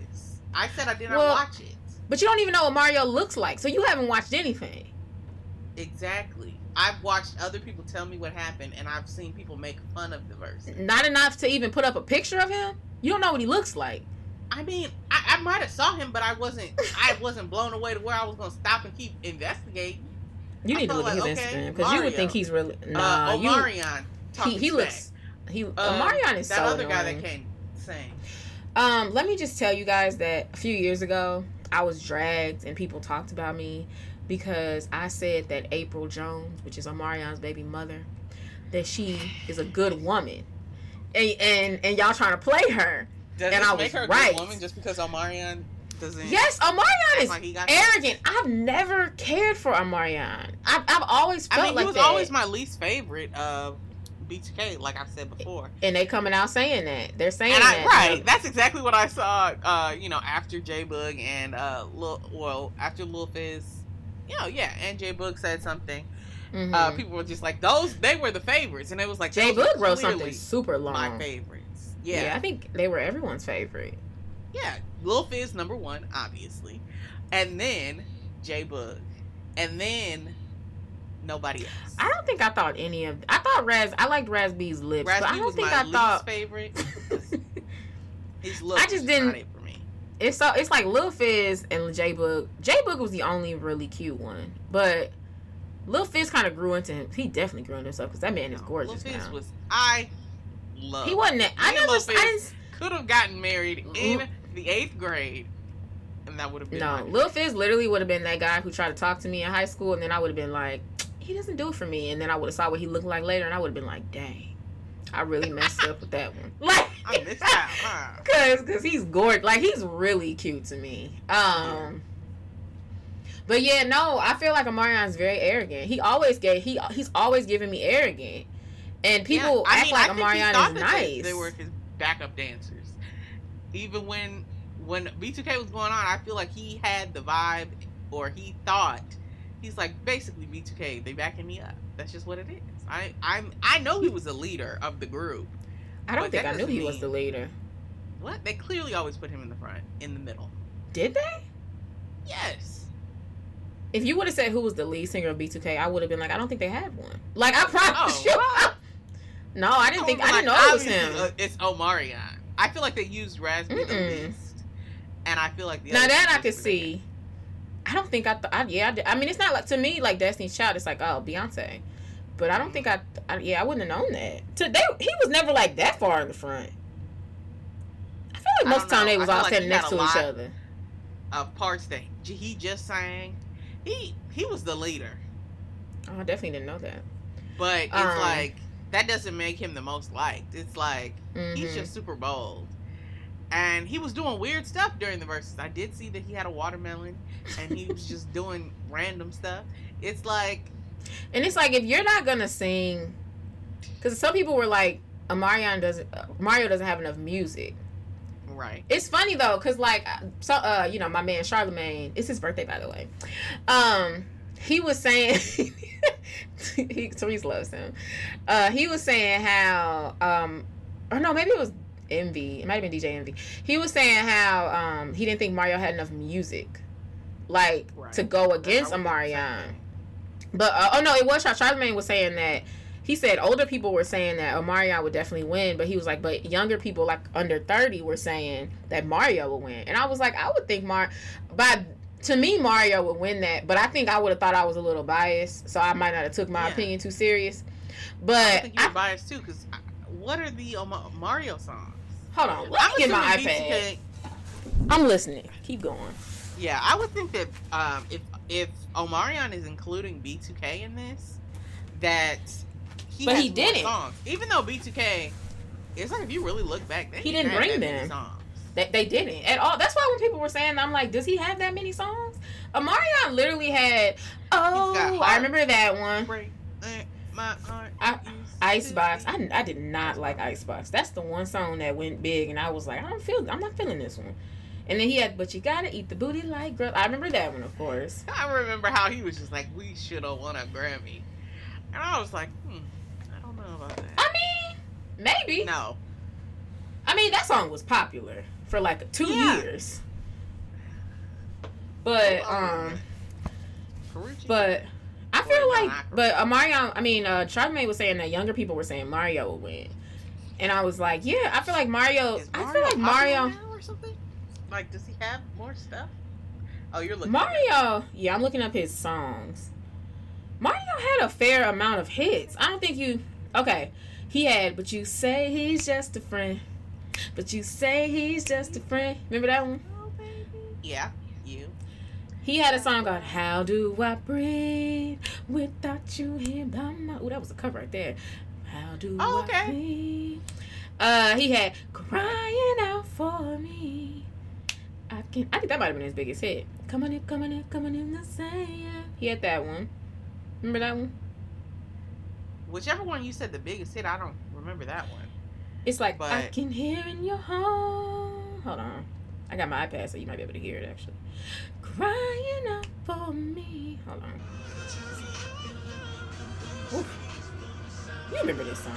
I said I did not Well- watch it. but you don't even know what Mario looks like, so you haven't watched anything. Exactly. I've watched other people tell me what happened, and I've seen people make fun of the Verzuz. Not enough to even put up a picture of him. You don't know what he looks like. I mean, I, I might have saw him, but I wasn't. I wasn't blown away to where I was gonna stop and keep investigating. You I need to look at his okay, Instagram because you would think he's really nah. uh, Omarion. he, he looks he Uh, Omarion is that so other guy that came sing. Um, let me just tell you guys that a few years ago, I was dragged and people talked about me because I said that April Jones, which is Omarion's baby mother, that she is a good woman. And and, and y'all trying to play her. Does And I make was her a right. woman just because Omarion doesn't? Yes, Omarion is like arrogant. I've never cared for Omarion. I've, I've always felt I mean, like he was that. always my least favorite of B2K, like I've said before. and they coming out saying that. They're saying And I, that. right, that's exactly what I saw. Uh, you know, after J Boog and uh, Lil, well, after Lil Fizz, you know, yeah, and J Boog said something. Mhm. Uh, people were just like, those they were the favorites, and it was like were Boog wrote something super long. My favorites, yeah. yeah, I think they were everyone's favorite. yeah. Lil Fizz number one, obviously, and then J Boog, and then nobody else. I don't think I thought any of. I thought Raz. I liked Raz B's lips, but I don't was think my I least thought. favorite. His look I just didn't- it for me. it's so. It's like Lil Fizz and J Boog. J Boog was the only really cute one, but Lil Fizz kind of grew into him. He definitely grew into himself because that man is gorgeous Lil Fizz now. was I love. he wasn't. That, I Me never. Lil I could have gotten married in the eighth grade, and that would have been No, my- Lil Fizz literally would have been that guy who tried to talk to me in high school, and then I would have been like, he doesn't do it for me, and then I would have saw what he looked like later, and I would have been like, dang, I really messed up with that one. Like, I missed out. Huh? Cause, cause he's gorgeous. Like he's really cute to me. Um, but yeah, no, I feel like Omarion's very arrogant. He always gave he he's always giving me arrogant, and people Yeah, I act mean, like I think he Omarion is they- nice. They, were his backup dancers. Even when when B2K was going on, I feel like he had the vibe, or he thought he's like basically B2K. They backing me up. That's just what it is. I I'm I know he was the leader of the group. I don't think I knew he was the leader. What they clearly always put him in the front, in the middle. Did they? Yes. If you would have said who was the lead singer of B2K, I would have been like, I don't think they had one. Like I oh, promise Oh, you. No, I didn't think I didn't know it was him. uh, it's Omarion. I feel like they used Raz B the least, and I feel like the now that I could see. I don't think I, th- I yeah I, did. I mean it's not like to me like Destiny's Child it's like oh Beyonce, but I don't think I, I yeah I wouldn't have known that. Today he was never like that far in the front. I feel like most of the time know. they was all like he next to each other. Of parts that he just sang. He he was the leader, Oh, I definitely didn't know that. but it's Um, like that doesn't make him the most liked. It's like he's Mhm. just super bold. And he was doing weird stuff during the Verzuz. I did see that he had a watermelon and he was just doing random stuff. It's like And it's like if you're not gonna sing, because some people were like, Omarion doesn't, Mario doesn't have enough music. right. It's funny though, cause like, uh, so uh, you know, my man Charlemagne, it's his birthday by the way. Um, he was saying, he Therese loves him. Uh, he was saying how, um, or no, maybe it was Envy. It might have been DJ Envy. He was saying how um he didn't think Mario had enough music, like Right. to go against would think the same Omarion. thing. But uh, oh no, it was Char- Charlemagne was saying that he said older people were saying that Omarion would definitely win, but he was like, but younger people like under thirty were saying that Mario would win, and I was like, I would think Mar, but to me Mario would win that, but I think I would have thought I was a little biased, so I might not have took my Yeah. opinion too serious. But I think you're I, biased too, because what are the Mario songs? hold on, let I'm get my iPad. I'm listening. Keep going. Yeah, I would think that um, if if Omarion is including B2K in this, that he But he didn't. songs. Even though B2K, it's like if you really look back, He didn't bring them. songs. They, they didn't at all. That's why when people were saying, I'm like, does he have that many songs? Omarion literally had. Oh, I remember that one. Break my heart. I- Icebox. I, I did not like Icebox. That's the one song that went big, and I was like, I don't feel. I'm not feeling this one. And then he had, but you gotta eat the booty like girl. I remember that one, of course. I remember how he was just like, we should have won a Grammy, and I was like, hmm, I don't know about that. I mean, maybe. No, I mean, that song was popular for like two Yeah. years. But um. But I feel like, but uh, Mario. I mean, uh, Charlemagne was saying that younger people were saying Mario would win, and I was like, yeah, I feel like Mario. Is I feel like Mario. or something. Like, does he have more stuff? Oh, you're looking. Mario. Yeah, I'm looking up his songs. Mario had a fair amount of hits. I don't think you. Okay, he had, but you say he's just a friend. But you say he's just a friend. Remember that one? Oh. Yeah, you. He had a song called "How Do I Breathe Without You Here by My." Ooh, that was a cover right there. How do Oh, I okay. breathe? Uh, he had "Crying Out for Me." I can. I think that might have been his biggest hit. Come on in, come on in, come on in the sand. He had that one. Remember that one? Whichever one you said the biggest hit, I don't remember that one. It's like I can hear in your home. Hold on, I got my iPad, so you might be able to hear it actually. Crying out for me. Hold on. Oof. You remember this song?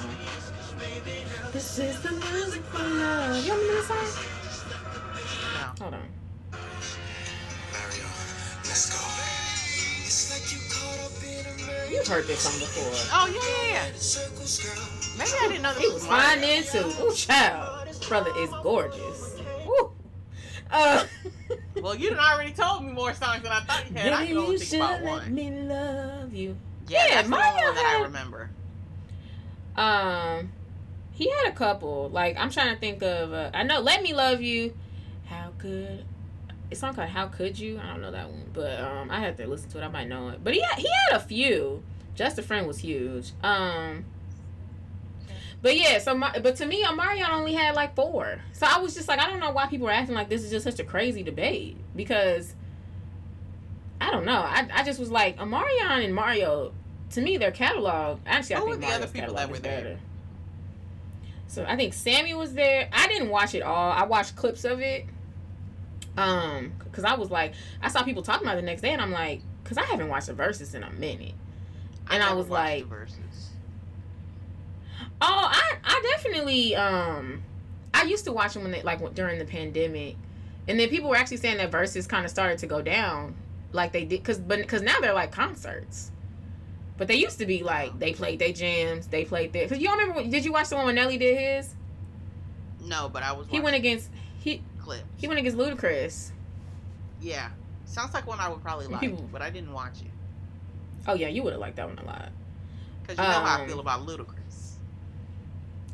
This is the music for love. You remember this song? No. Hold on. Mario, let's go. It's like you caught up in a million You've heard this song before. Oh yeah, yeah, yeah. circles, girl. Maybe I didn't know that He was fine then too. Ooh, child. Brother is gorgeous. Ooh. Uh. Well, you done already told me more songs than I thought you had. I can only you think should about let one. me love you. Yeah, Yeah, that's the one that I remember. Um, he had a couple. Like I'm trying to think of. Uh, I know "Let Me Love You." How could it's song called "How Could You"? I don't know that one, but um, I had to listen to it. I might know it. But he had, he had a few. Just a friend was huge. Um, but yeah. So my, but to me, Omarion only had like four. So I was just like, I don't know why people are acting like this is just such a crazy debate because. I don't know. I, I just was like Omarion and Mario. To me, their catalog. Actually, I Who think were the Mario's other people that were there? better. So I think Sammy was there. I didn't watch it all. I watched clips of it. Um, because I was like, I saw people talking about it the next day, and I'm like, because I haven't watched the Verzuz in a minute. And I never was like-. Oh, I I definitely um I used to watch them when they like during the pandemic, and then people were actually saying that Verzuz kind of started to go down like they did because but because now they're like concerts. But they used to be like they played their jams, they played their. Cause you don't remember? Did you watch the one when Nelly did his? No, but I was. He went against he clips. he went against Ludacris. Yeah, sounds like one I would probably like, but I didn't watch it Oh yeah, you would have liked that one a lot. because you know how I Um, feel about Ludacris.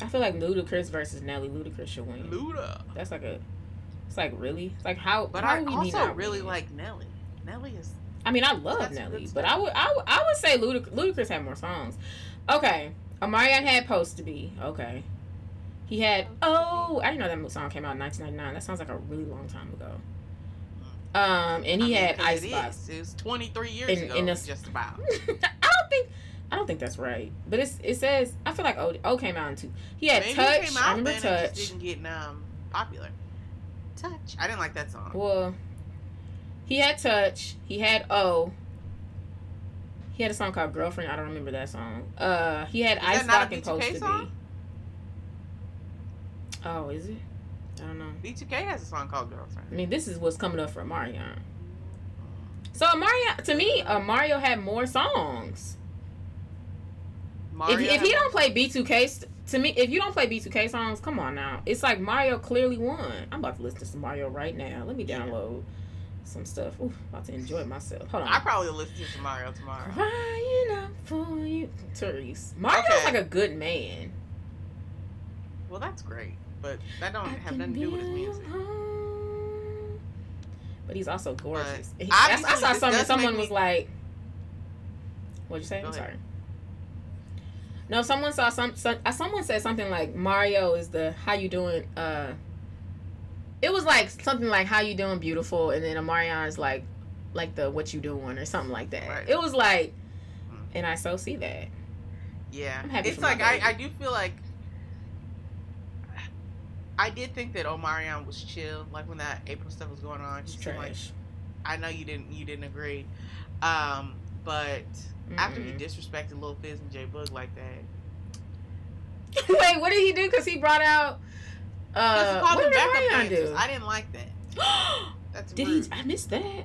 I feel like Ludacris versus Nelly. Ludacris should win. Luda. That's like a. It's like really. It's like how. But how I also really win? like Nelly. Nelly is I mean, I love Nelly, but. I would, I would, I would say Ludacris had more songs. Okay, Omarion had "Post to Be." Okay, he had. Oh, I didn't know that song came out in 1999. That sounds like a really long time ago. Um, and he I mean, had it Icebox. is. It was 23 years In- ago, in a- just about. I don't think, I don't think that's right. But it's it says I feel like O, o came out in two. He had Maybe Touch. it came I remember Touch. It didn't get um, popular. Touch. I didn't like that song. Well, he had Touch. He had O. He had a song called Girlfriend. I don't remember that song. Uh, he had Is Ice a and Post B2K to? Be. Oh, is it? I don't know. B2K has a song called Girlfriend. I mean, this is what's coming up for Marion. So Mario, to me, uh, Mario had more songs. Mario if, if he don't play B2K, st- to me, if you don't play B2K songs, come on now. It's like Mario clearly won. I'm about to listen to some Mario right now. Let me download some stuff. Ooh, about to enjoy myself. Hold on. I probably will listen to some Mario tomorrow. Crying out for you, Therese. Mario's Okay. like a good man. Well, that's great, but that don't I have nothing to do with his music. But he's also gorgeous. He- I, I saw. Someone make was me- like, "What'd you say?" Go I'm ahead. sorry. No, someone saw some, some. uh, Someone said something like Mario is the how you doing. Uh, it was like something like how you doing, beautiful, and then Omarion is like, like the what you doing or something like that. Right. It was like, Mhm. and I so see that. Yeah, I'm happy it's like I. I do feel like I did think that Omarion was chill, like when that April stuff was going on. It's He seemed like. I know you didn't you didn't agree, um, but after he disrespected Lil Fizz and J Boog like that, Wait, what did he do? Because he brought out. Uh, he what did backup do? I didn't like that. That's did rude. he? I missed that.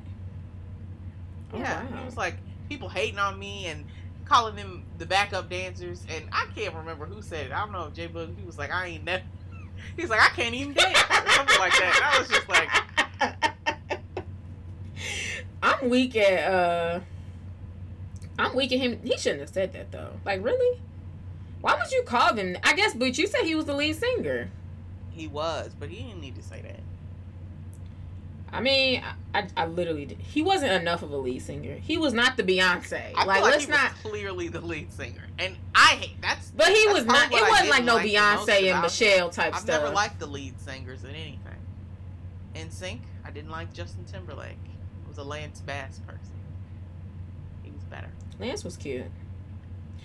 Oh, yeah, wow. he was like people hating on me and calling them the backup dancers, and I can't remember who said it. I don't know if J Boog. He was like, I ain't never. He's like, I can't even dance, something like that. And I was just like, I'm weak at uh I'm weak at him. He shouldn't have said that though. Like really? Why would you call them? I guess, but you said he was the lead singer. he was, but he didn't need to say that. I mean, I, I, I literally did. He wasn't enough of a lead singer. He was not the Beyonce. I like, like let's he not. was clearly the lead singer, and I hate that's. But he that's was not. It wasn't like no like Beyonce and Michelle type stuff. I've never liked the lead singers in anything. NSYNC, I didn't like Justin Timberlake. I was a Lance Bass person. He was better. Lance was cute.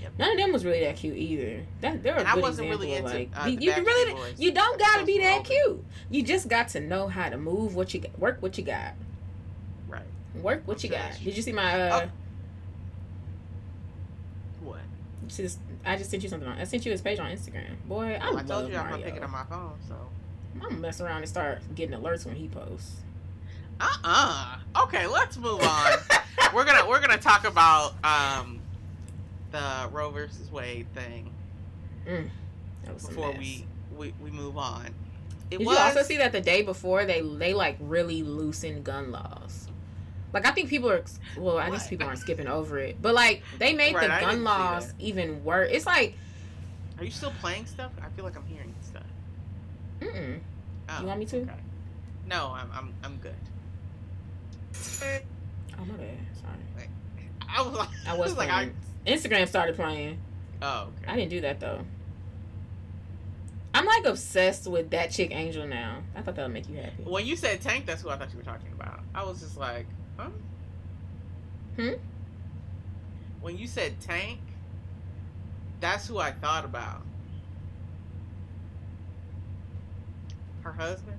Yep. None of them was really that cute either. That they're a And I wasn't example really of into, like uh, you, the you really Boys. you don't gotta be that older. cute. You just got to know how to move what you got, work what you got, Right. work what I'm you got. that's Did you see my? uh Oh. What? you see I just sent you something on. I sent you his page on Instagram. Boy, I, I love told you I'm Mario. gonna pick it on my phone, so. I'm gonna mess around and start getting alerts when he posts. Uh uh Okay, let's move on. we're gonna we're gonna talk about um the Roe versus Wade thing mm. That was before we, we we move on. It Did was you also see that the day before they they like really loosened gun laws? Like I think people are well, I guess people aren't skipping over it, but like they made Right, the gun laws even worse. It's like, Are you still playing stuff? I feel like I'm hearing stuff. mm-mm. Oh, You want me to? Okay. No, I'm I'm I'm good. oh my bad, sorry. I was like I was like playing. Instagram started playing. Oh okay. I didn't do that though. I'm like obsessed with that chick Angel now. I thought that would make you happy. When you said Tank, that's who I thought you were talking about. I was just like, huh? Hmm? When you said Tank, that's who I thought about. Her husband?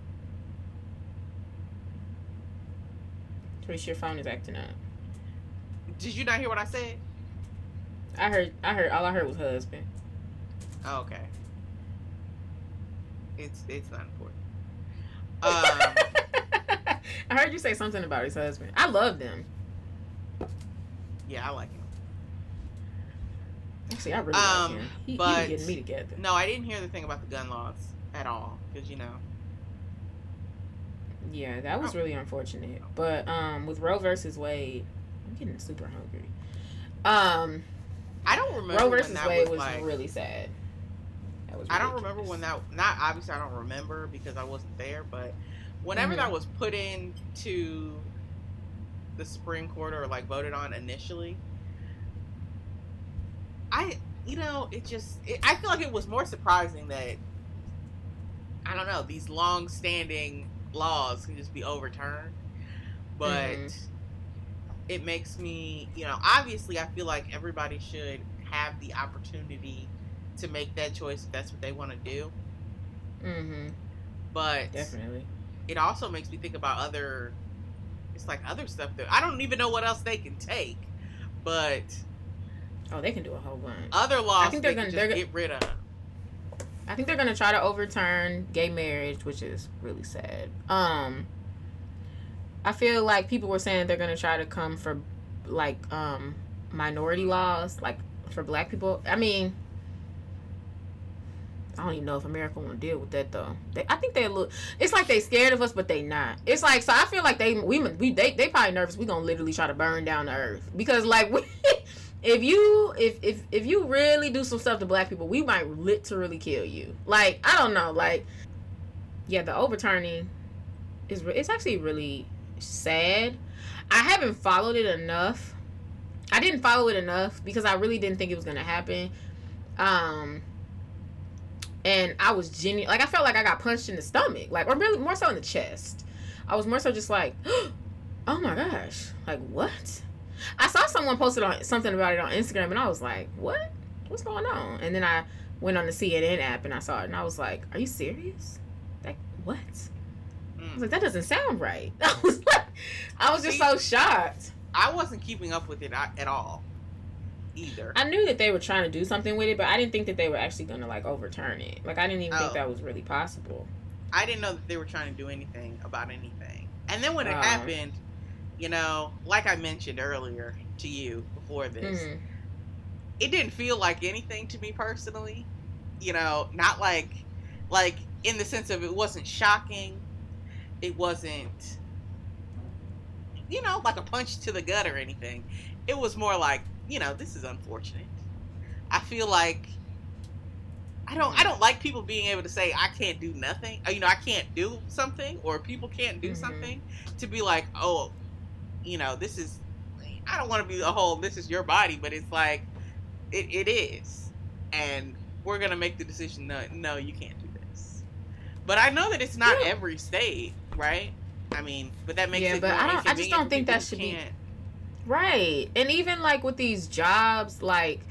Teresa, your phone is acting up. Did you not hear what I said? I heard. I heard. All I heard was husband. Oh, okay. It's it's not important. Um, I heard you say something about his husband. I love them. yeah, I like him. Actually, I really Um, like him. He, he but- be getting me together. No, I didn't hear the thing about the gun laws at all because you know. Yeah, that was Oh. really unfortunate. But um, with Roe versus Wade, I'm getting super hungry. Um, I don't remember Roe when versus that Wade was like. really sad. That was I don't remember when that. Not obviously, I don't remember because I wasn't there. But whenever Mhm. that was put into the Supreme Court or like voted on initially, I you know it just it, I feel like it was more surprising that I don't know these long-standing laws can just be overturned, but. Mhm. It makes me, you know, obviously, I feel like everybody should have the opportunity to make that choice if that's what they want to do. Mm-hmm. But Definitely. it also makes me think about other it's like other stuff that I don't even know what else they can take. But Oh, they can do a whole bunch. other laws I think they're they gonna- they're get rid of. I think they're gonna try to overturn gay marriage, which is really sad. Um, I feel like people were saying they're gonna try to come for like um minority laws, like for black people. I mean, I don't even know if America want to deal with that though. They, I think they look. It's like they scared of us, but they not. It's like so. I feel like they we we they they probably nervous. We gonna literally try to burn down the earth because like we, if you if if if you really do some stuff to black people, we might literally kill you. Like I don't know. Like yeah, the overturning is it's actually really sad. I haven't followed it enough. I didn't follow it enough because I really didn't think it was gonna happen. Um and I was genuine. Like I felt like I got punched in the stomach, like or really more so in the chest. I was more so just like, oh my gosh, like what? I saw someone posted on something about it on Instagram, and I was like, what? What's going on? And then I went on the CNN app and I saw it, and I was like, are you serious? Like what? I was like, that doesn't sound right. I was like, I was just so shocked. I wasn't keeping up with it at all, either. I knew that they were trying to do something with it, but I didn't think that they were actually going to like overturn it. Like I didn't even Oh. think that was really possible. I didn't know that they were trying to do anything about anything. And then when it Wow. happened, you know, like I mentioned earlier to you before this, Mhm. it didn't feel like anything to me personally. You know, not like like in the sense of it wasn't shocking. It wasn't you know, like a punch to the gut or anything. It was more like, you know, this is unfortunate. I feel like I don't I don't like people being able to say I can't do nothing. Or, you know, I can't do something or people can't do Mhm. something to be like, "Oh, you know, this is I don't want to be the whole this is your body, but it's like it, it is. And we're going to make the decision no, no, you can't do this. But I know that it's not Yeah. every state, right? I mean, but that makes Yeah, but I don't- I just don't think that should be-. Right. And even like with these jobs, like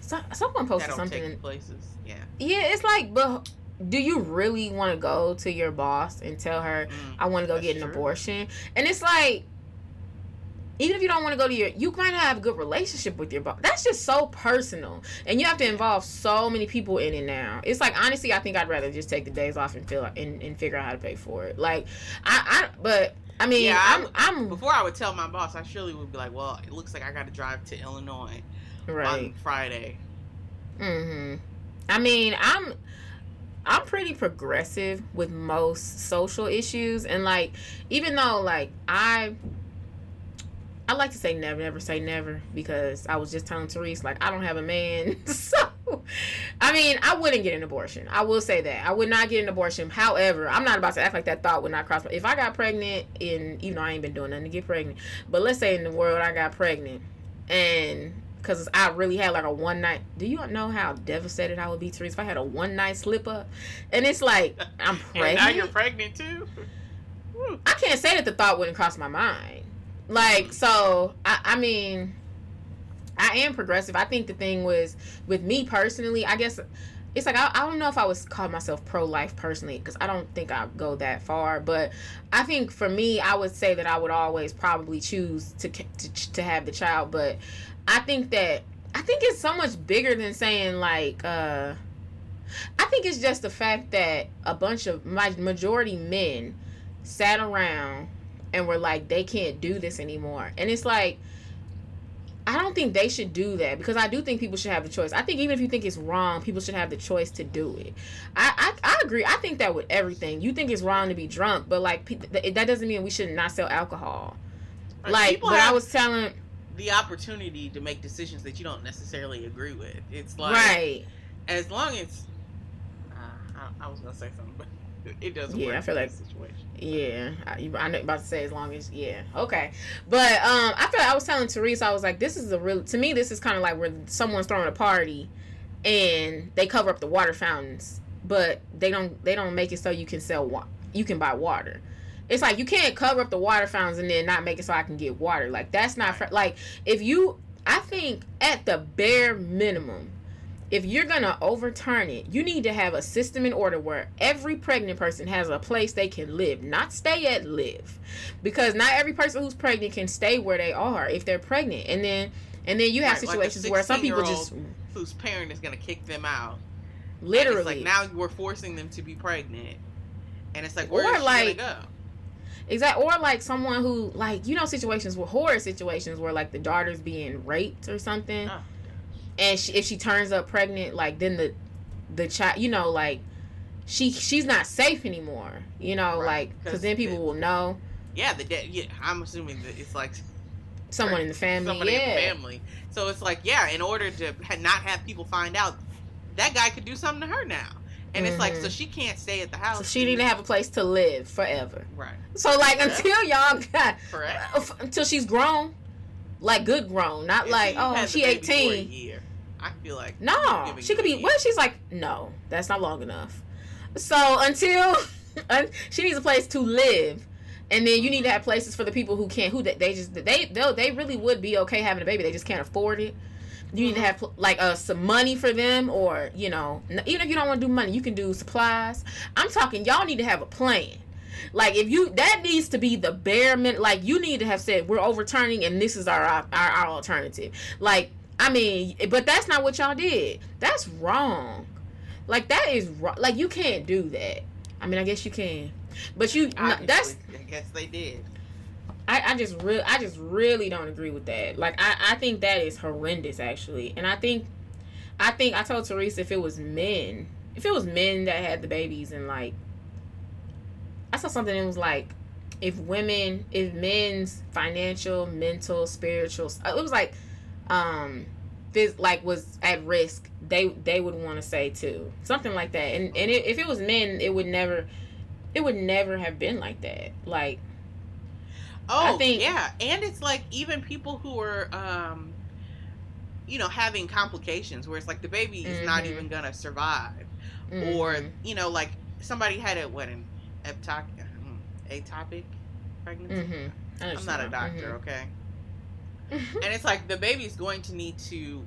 so, someone posted something. take places. Yeah. Yeah, it's like, but do you really want to go to your boss and tell her, Mm. I want to go get an true. abortion? And it's like, even if you don't want to go to your, you might not have a good relationship with your boss. That's just so personal, and you have to involve so many people in it now. It's like honestly, I think I'd rather just take the days off and feel and, and figure out how to pay for it. Like, I, I but I mean, Yeah, I I'm, I'm Before I would tell my boss, I surely would be like, "Well, it looks like I got to drive to Illinois right. on Friday." hmm I mean, I'm I'm pretty progressive with most social issues, and like even though like I I like to say never, never say never because I was just telling Therese like I don't have a man, so I mean I wouldn't get an abortion. I will say that I would not get an abortion. However, I'm not about to act like that thought would not cross my. If I got pregnant, and even though I ain't been doing nothing to get pregnant, but let's say in the world I got pregnant and because I really had like a one night. Do you know how devastated I would be, Therese, if I had a one night slip up? And it's like I'm And now you're pregnant. pregnant too. I can't say that the thought wouldn't cross my mind. Like so, I, I mean, I am progressive. I think the thing was with me personally. I guess it's like I, I don't know if I was call myself pro life personally because I don't think I go that far. But I think for me, I would say that I would always probably choose to to, to have the child. But I think that I think it's so much bigger than saying like. uh I think it's just the fact that a bunch of my majority men sat around and were like they can't do this anymore. And it's like I don't think they should do that because I do think people should have the choice. I think even if you think it's wrong, people should have the choice to do it. I I, I agree. I think that with everything, you think it's wrong to be drunk, but like that doesn't mean we should not sell alcohol. Like, but I was telling the opportunity to make decisions that you don't necessarily agree with. It's like right. as long as uh, I, I was gonna say something, but it doesn't Yeah, work I feel in like- situation. Yeah, I, I know about to say as long as yeah, okay, but um, I feel like I was telling Teresa, I was like, this is a real to me. This is kind of like where someone's throwing a party, and they cover up the water fountains, but they don't they don't make it so you can sell wa- you can buy water. It's like you can't cover up the water fountains and then not make it so I can get water. Like that's not fair. like if you. I think at the bare minimum, if you're gonna overturn it, you need to have a system in order where every pregnant person has a place they can live, not stay at live, because not every person who's pregnant can stay where they are if they're pregnant, and then and then you have Right, like situations where some people just Whose parent is gonna kick them out Literally. like now we're forcing them to be pregnant, and it's like Or, where is she like- go? Exact or like someone who like you know situations where horror situations where like the daughter's being raped or something, Oh. And she, if she turns up pregnant, like then the the child, you know, like she she's not safe anymore. You know, Right. like because then people the- will know Yeah, the dad. Yeah, I'm assuming that it's like someone in the family. somebody yeah, in the family. So it's like, yeah, in order to ha- not have people find out, that guy could do something to her now, and it's like, so mm-hmm. she can't stay at the house. so she need to have a place to live forever. right, So like Yeah. until y'all got until she's grown, like good grown, not If like oh she baby for a eighteen. I feel like No, she could be. year. Well, she's like, no, that's not long enough. So until she needs a place to live, and then you need to have places for the people who can't, who they, they just they they they really would be okay having a baby. They just can't afford it. You need to have like uh, some money for them, or you know, even if you don't want to do money, you can do supplies. I'm talking, y'all need to have a plan. Like if you that needs to be the bare min. Like you need to have said we're overturning, and this is our our, our alternative. Like I mean, but that's not what y'all did. That's wrong. Like that is wrong. Like you can't do that. I mean, I guess you can, but you no, that's I guess they did. I, I just real I just really don't agree with that. Like I, I think that is horrendous actually. And I think I think I told Teresa if it was men if it was men that had the babies and like I saw something that was like if women if men's financial, mental, spiritual it was like um this like was at risk they they would want to say too something like that and and it, if it was men it would never it would never have been like that like Oh, I think- yeah, and it's like even people who are, um, you know, having complications where it's like the baby is not Mhm. even gonna survive, or mhm. you know, like somebody had a what an ectopic, atopic pregnancy. Mhm. I I'm not a doctor, okay? And it's like the baby's going to need to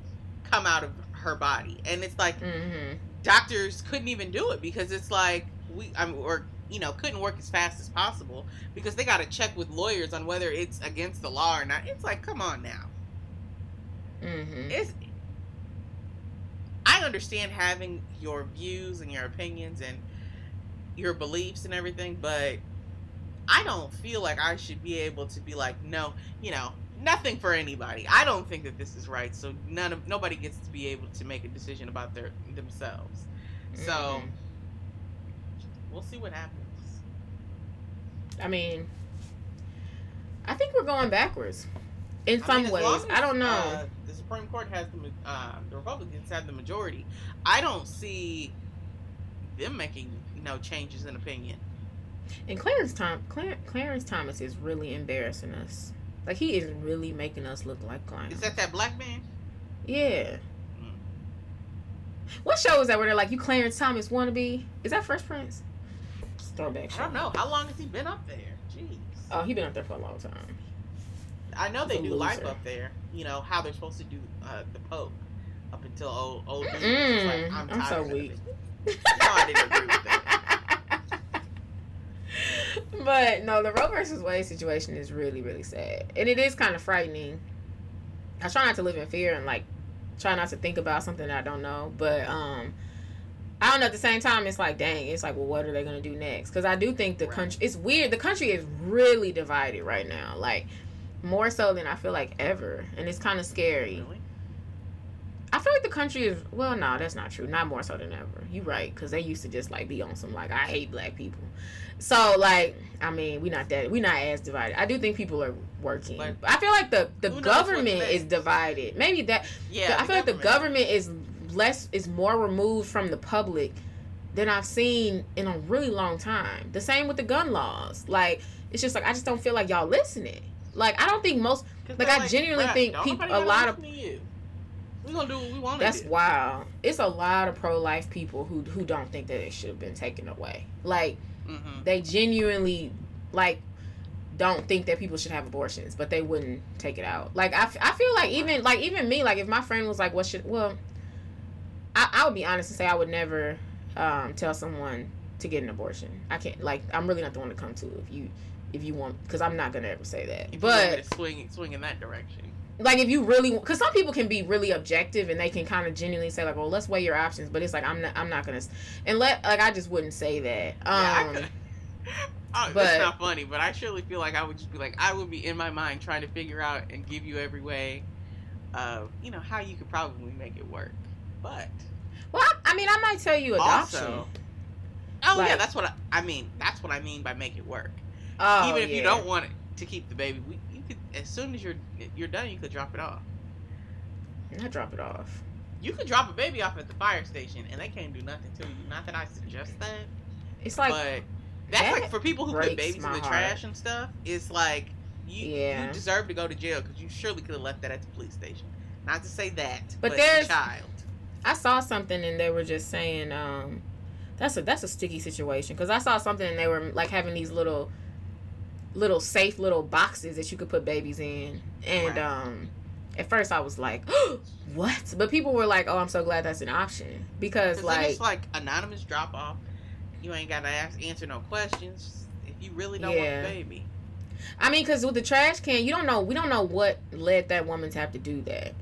come out of her body, and it's like Mhm. doctors couldn't even do it because it's like we, I mean, or you know, couldn't work as fast as possible because they got to check with lawyers on whether it's against the law or not. It's like, come on now. mm-hmm. It's. I understand having your views and your opinions and your beliefs and everything, but I don't feel like I should be able to be like, no, you know, nothing for anybody. I don't think that this is right, so none of nobody gets to be able to make a decision about their themselves. So Mhm. we'll see what happens. I mean, I think we're going backwards in I some mean, ways. long I don't know. Uh, the Supreme Court has the uh, the Republicans have the majority. I don't see them making no changes in opinion. and Clarence Tom Clarence Thomas is really embarrassing us. Like he is really making us look like clowns. Is that that black man? Yeah. Mm. What show is that where they're like, you Clarence Thomas wannabe? Is that Fresh Prince? Throwback show. I don't know. How long has he been up there? Jeez. Oh, he been up there for a long time. I know they he's do life up there. You know how they're supposed to do uh, the Pope up until old old. like, I'm, I'm so of weak. No, I didn't agree with that. But no, the Roe versus Wade situation is really, really sad, and it is kind of frightening. I try not to live in fear and like try not to think about something that I don't know, but um, I don't know. At the same time, it's like, dang, it's like, well, what are they gonna do next? Because I do think the Right. country, it's weird. The country is really divided right now, like more so than I feel like ever, and it's kind of scary. Really? I feel like the country is well, no, that's not true. Not more so than ever. You're right, because they used to just like be on some like I hate black people. So like, I mean, we're not that we're not as divided. I do think people are working. I feel like the the who knows what's government is divided. Maybe that. Yeah. I feel like the government is less is more removed from the public than I've seen in a really long time. The same with the gun laws. Like it's just like I just don't feel like y'all listening. Like I don't think most like, I genuinely "Bruh, think don't peop- nobody a lot of-. We gonna do what we want That's do. wild. It's a lot of pro life people who who don't think that it should have been taken away. Like hmm they genuinely like don't think that people should have abortions, but they wouldn't take it out. Like I, f- I feel like even like even me like if my friend was like, "What should?" Well, I, I would be honest and say I would never um, tell someone to get an abortion. I can't like I'm really not the one to come to if you if you want because I'm not gonna ever say that. If you want me But to swing swing in that direction. Like if you really because some people can be really objective and they can kind of genuinely say like well let's weigh your options but it's like i'm not i'm not gonna and let like i just wouldn't say that um Yeah. Oh, but- that's not funny, but I surely feel like I would just be like, I would be in my mind trying to figure out and give you every way of, you know, how you could probably make it work. But well I, I mean i might tell you adoption also, oh yeah, that's what I, I mean. That's what I mean by make it work. oh, Even if you don't want it to keep the baby, we, could as soon as you're you're done, you could drop it off. not drop it off You could drop a baby off at the fire station, and they can't do nothing to you. Not that I suggest that. it's like but that's that like for people who put babies in the heart. trash and stuff. It's like you, Yeah. you deserve to go to jail because you surely could have left that at the police station. Not to say that, But but, there's- child. I saw something and they were just saying um that's a that's a sticky situation because I saw something and they were like having these little little safe little boxes that you could put babies in and Right. um at first I was like what but people were like oh I'm so glad that's an option because like it's like anonymous drop off. You ain't gotta ask, answer no questions if you really don't Yeah. want a baby. I mean because with the trash can you don't know we don't know what led that woman to have to do that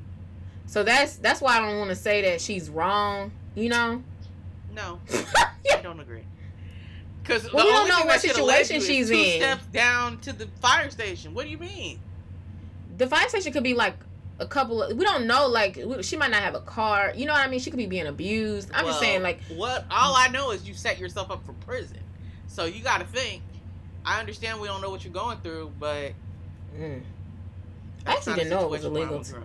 so that's that's why I don't want to say that she's wrong you know No, I don't agree. Because Well, the we don't only know what situation she's two in. steps down to the fire station. What do you mean? the fire station could be like a couple of we don't know like she might not have a car you know what i mean she could be being abused i'm just saying like what? All I know is you set yourself up for prison. So you got to think. I understand we don't know what you're going through, but mm, that's actually didn't know it was I illegal to-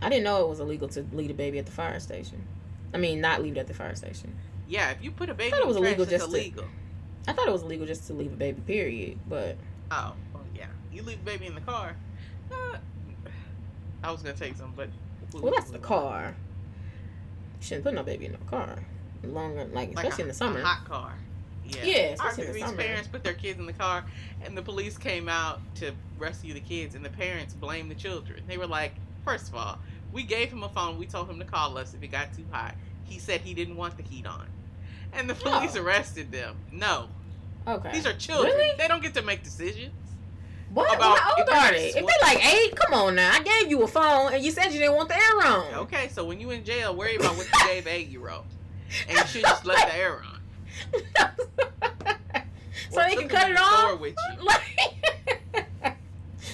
i didn't know it was illegal to leave a baby at the fire station i mean not leave it at the fire station Yeah, if you put a baby I thought it was illegal just to- illegal. I thought it was illegal just to leave a baby period but Oh, well, yeah. You leave a baby in the car. Uh, I was gonna take some, but well that's the car you shouldn't put no baby in no car longer like Like especially a, in the summer A hot car. Yeah. Yeah, Our especially in the summer. parents put their kids in the car, and the police came out to rescue the kids, and the parents blamed the children. They were like, first of all, we gave him a phone. We told him to call us if it got too hot. He said he didn't want the heat on. And the police arrested them. No. okay These are children. Really? They don't get to make decisions. what about how old they're they if they're like eight come on now i gave you a phone and you said you didn't want the air on Okay, so when you in jail, worry about what you gave eight year old. And you should just let the air on. so Or they can cut it off. with you. Like,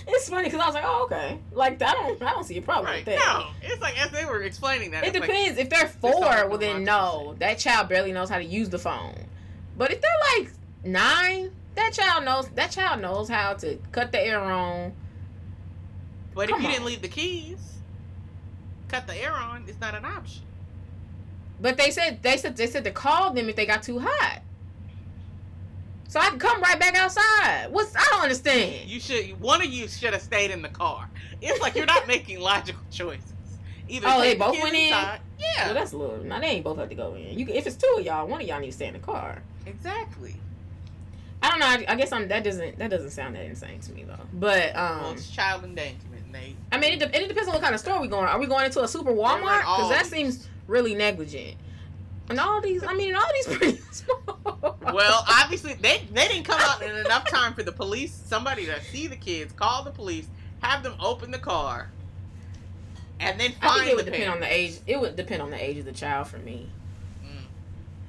it's funny because I was like, oh okay, like I don't, I don't see a problem Right. with that. No. It's like as they were explaining that. It it's like, depends. if they're four, well then no, that child barely knows how to use the phone. But if they're like nine, that child knows. That child knows how to cut the air on. But if you on. didn't leave the keys, cut the air on, it's not an option. But they said they said they said to call them if they got too hot. So I can come right back outside. What's I don't understand. You should one of you should have stayed in the car. It's like you're not making logical choices. Either Oh, they the both kids went in? Yeah, Well, that's a little. Now they ain't both have to go in. You, can- if it's two of y'all, one of y'all need to stay in the car. exactly. I don't know. I, I guess I'm. That doesn't. That doesn't sound that insane to me though. But um, well, it's child endangerment. They, I mean, it, de- it depends on what kind of store we going. Are we going into a super Walmart? Because that seems really negligent. And all these, I mean, all these pretty small. well, obviously they they didn't come out in enough time for the police, somebody to see the kids, call the police, have them open the car, and then I find think it would depend on the age. It would depend on the age of the child for me. Mm.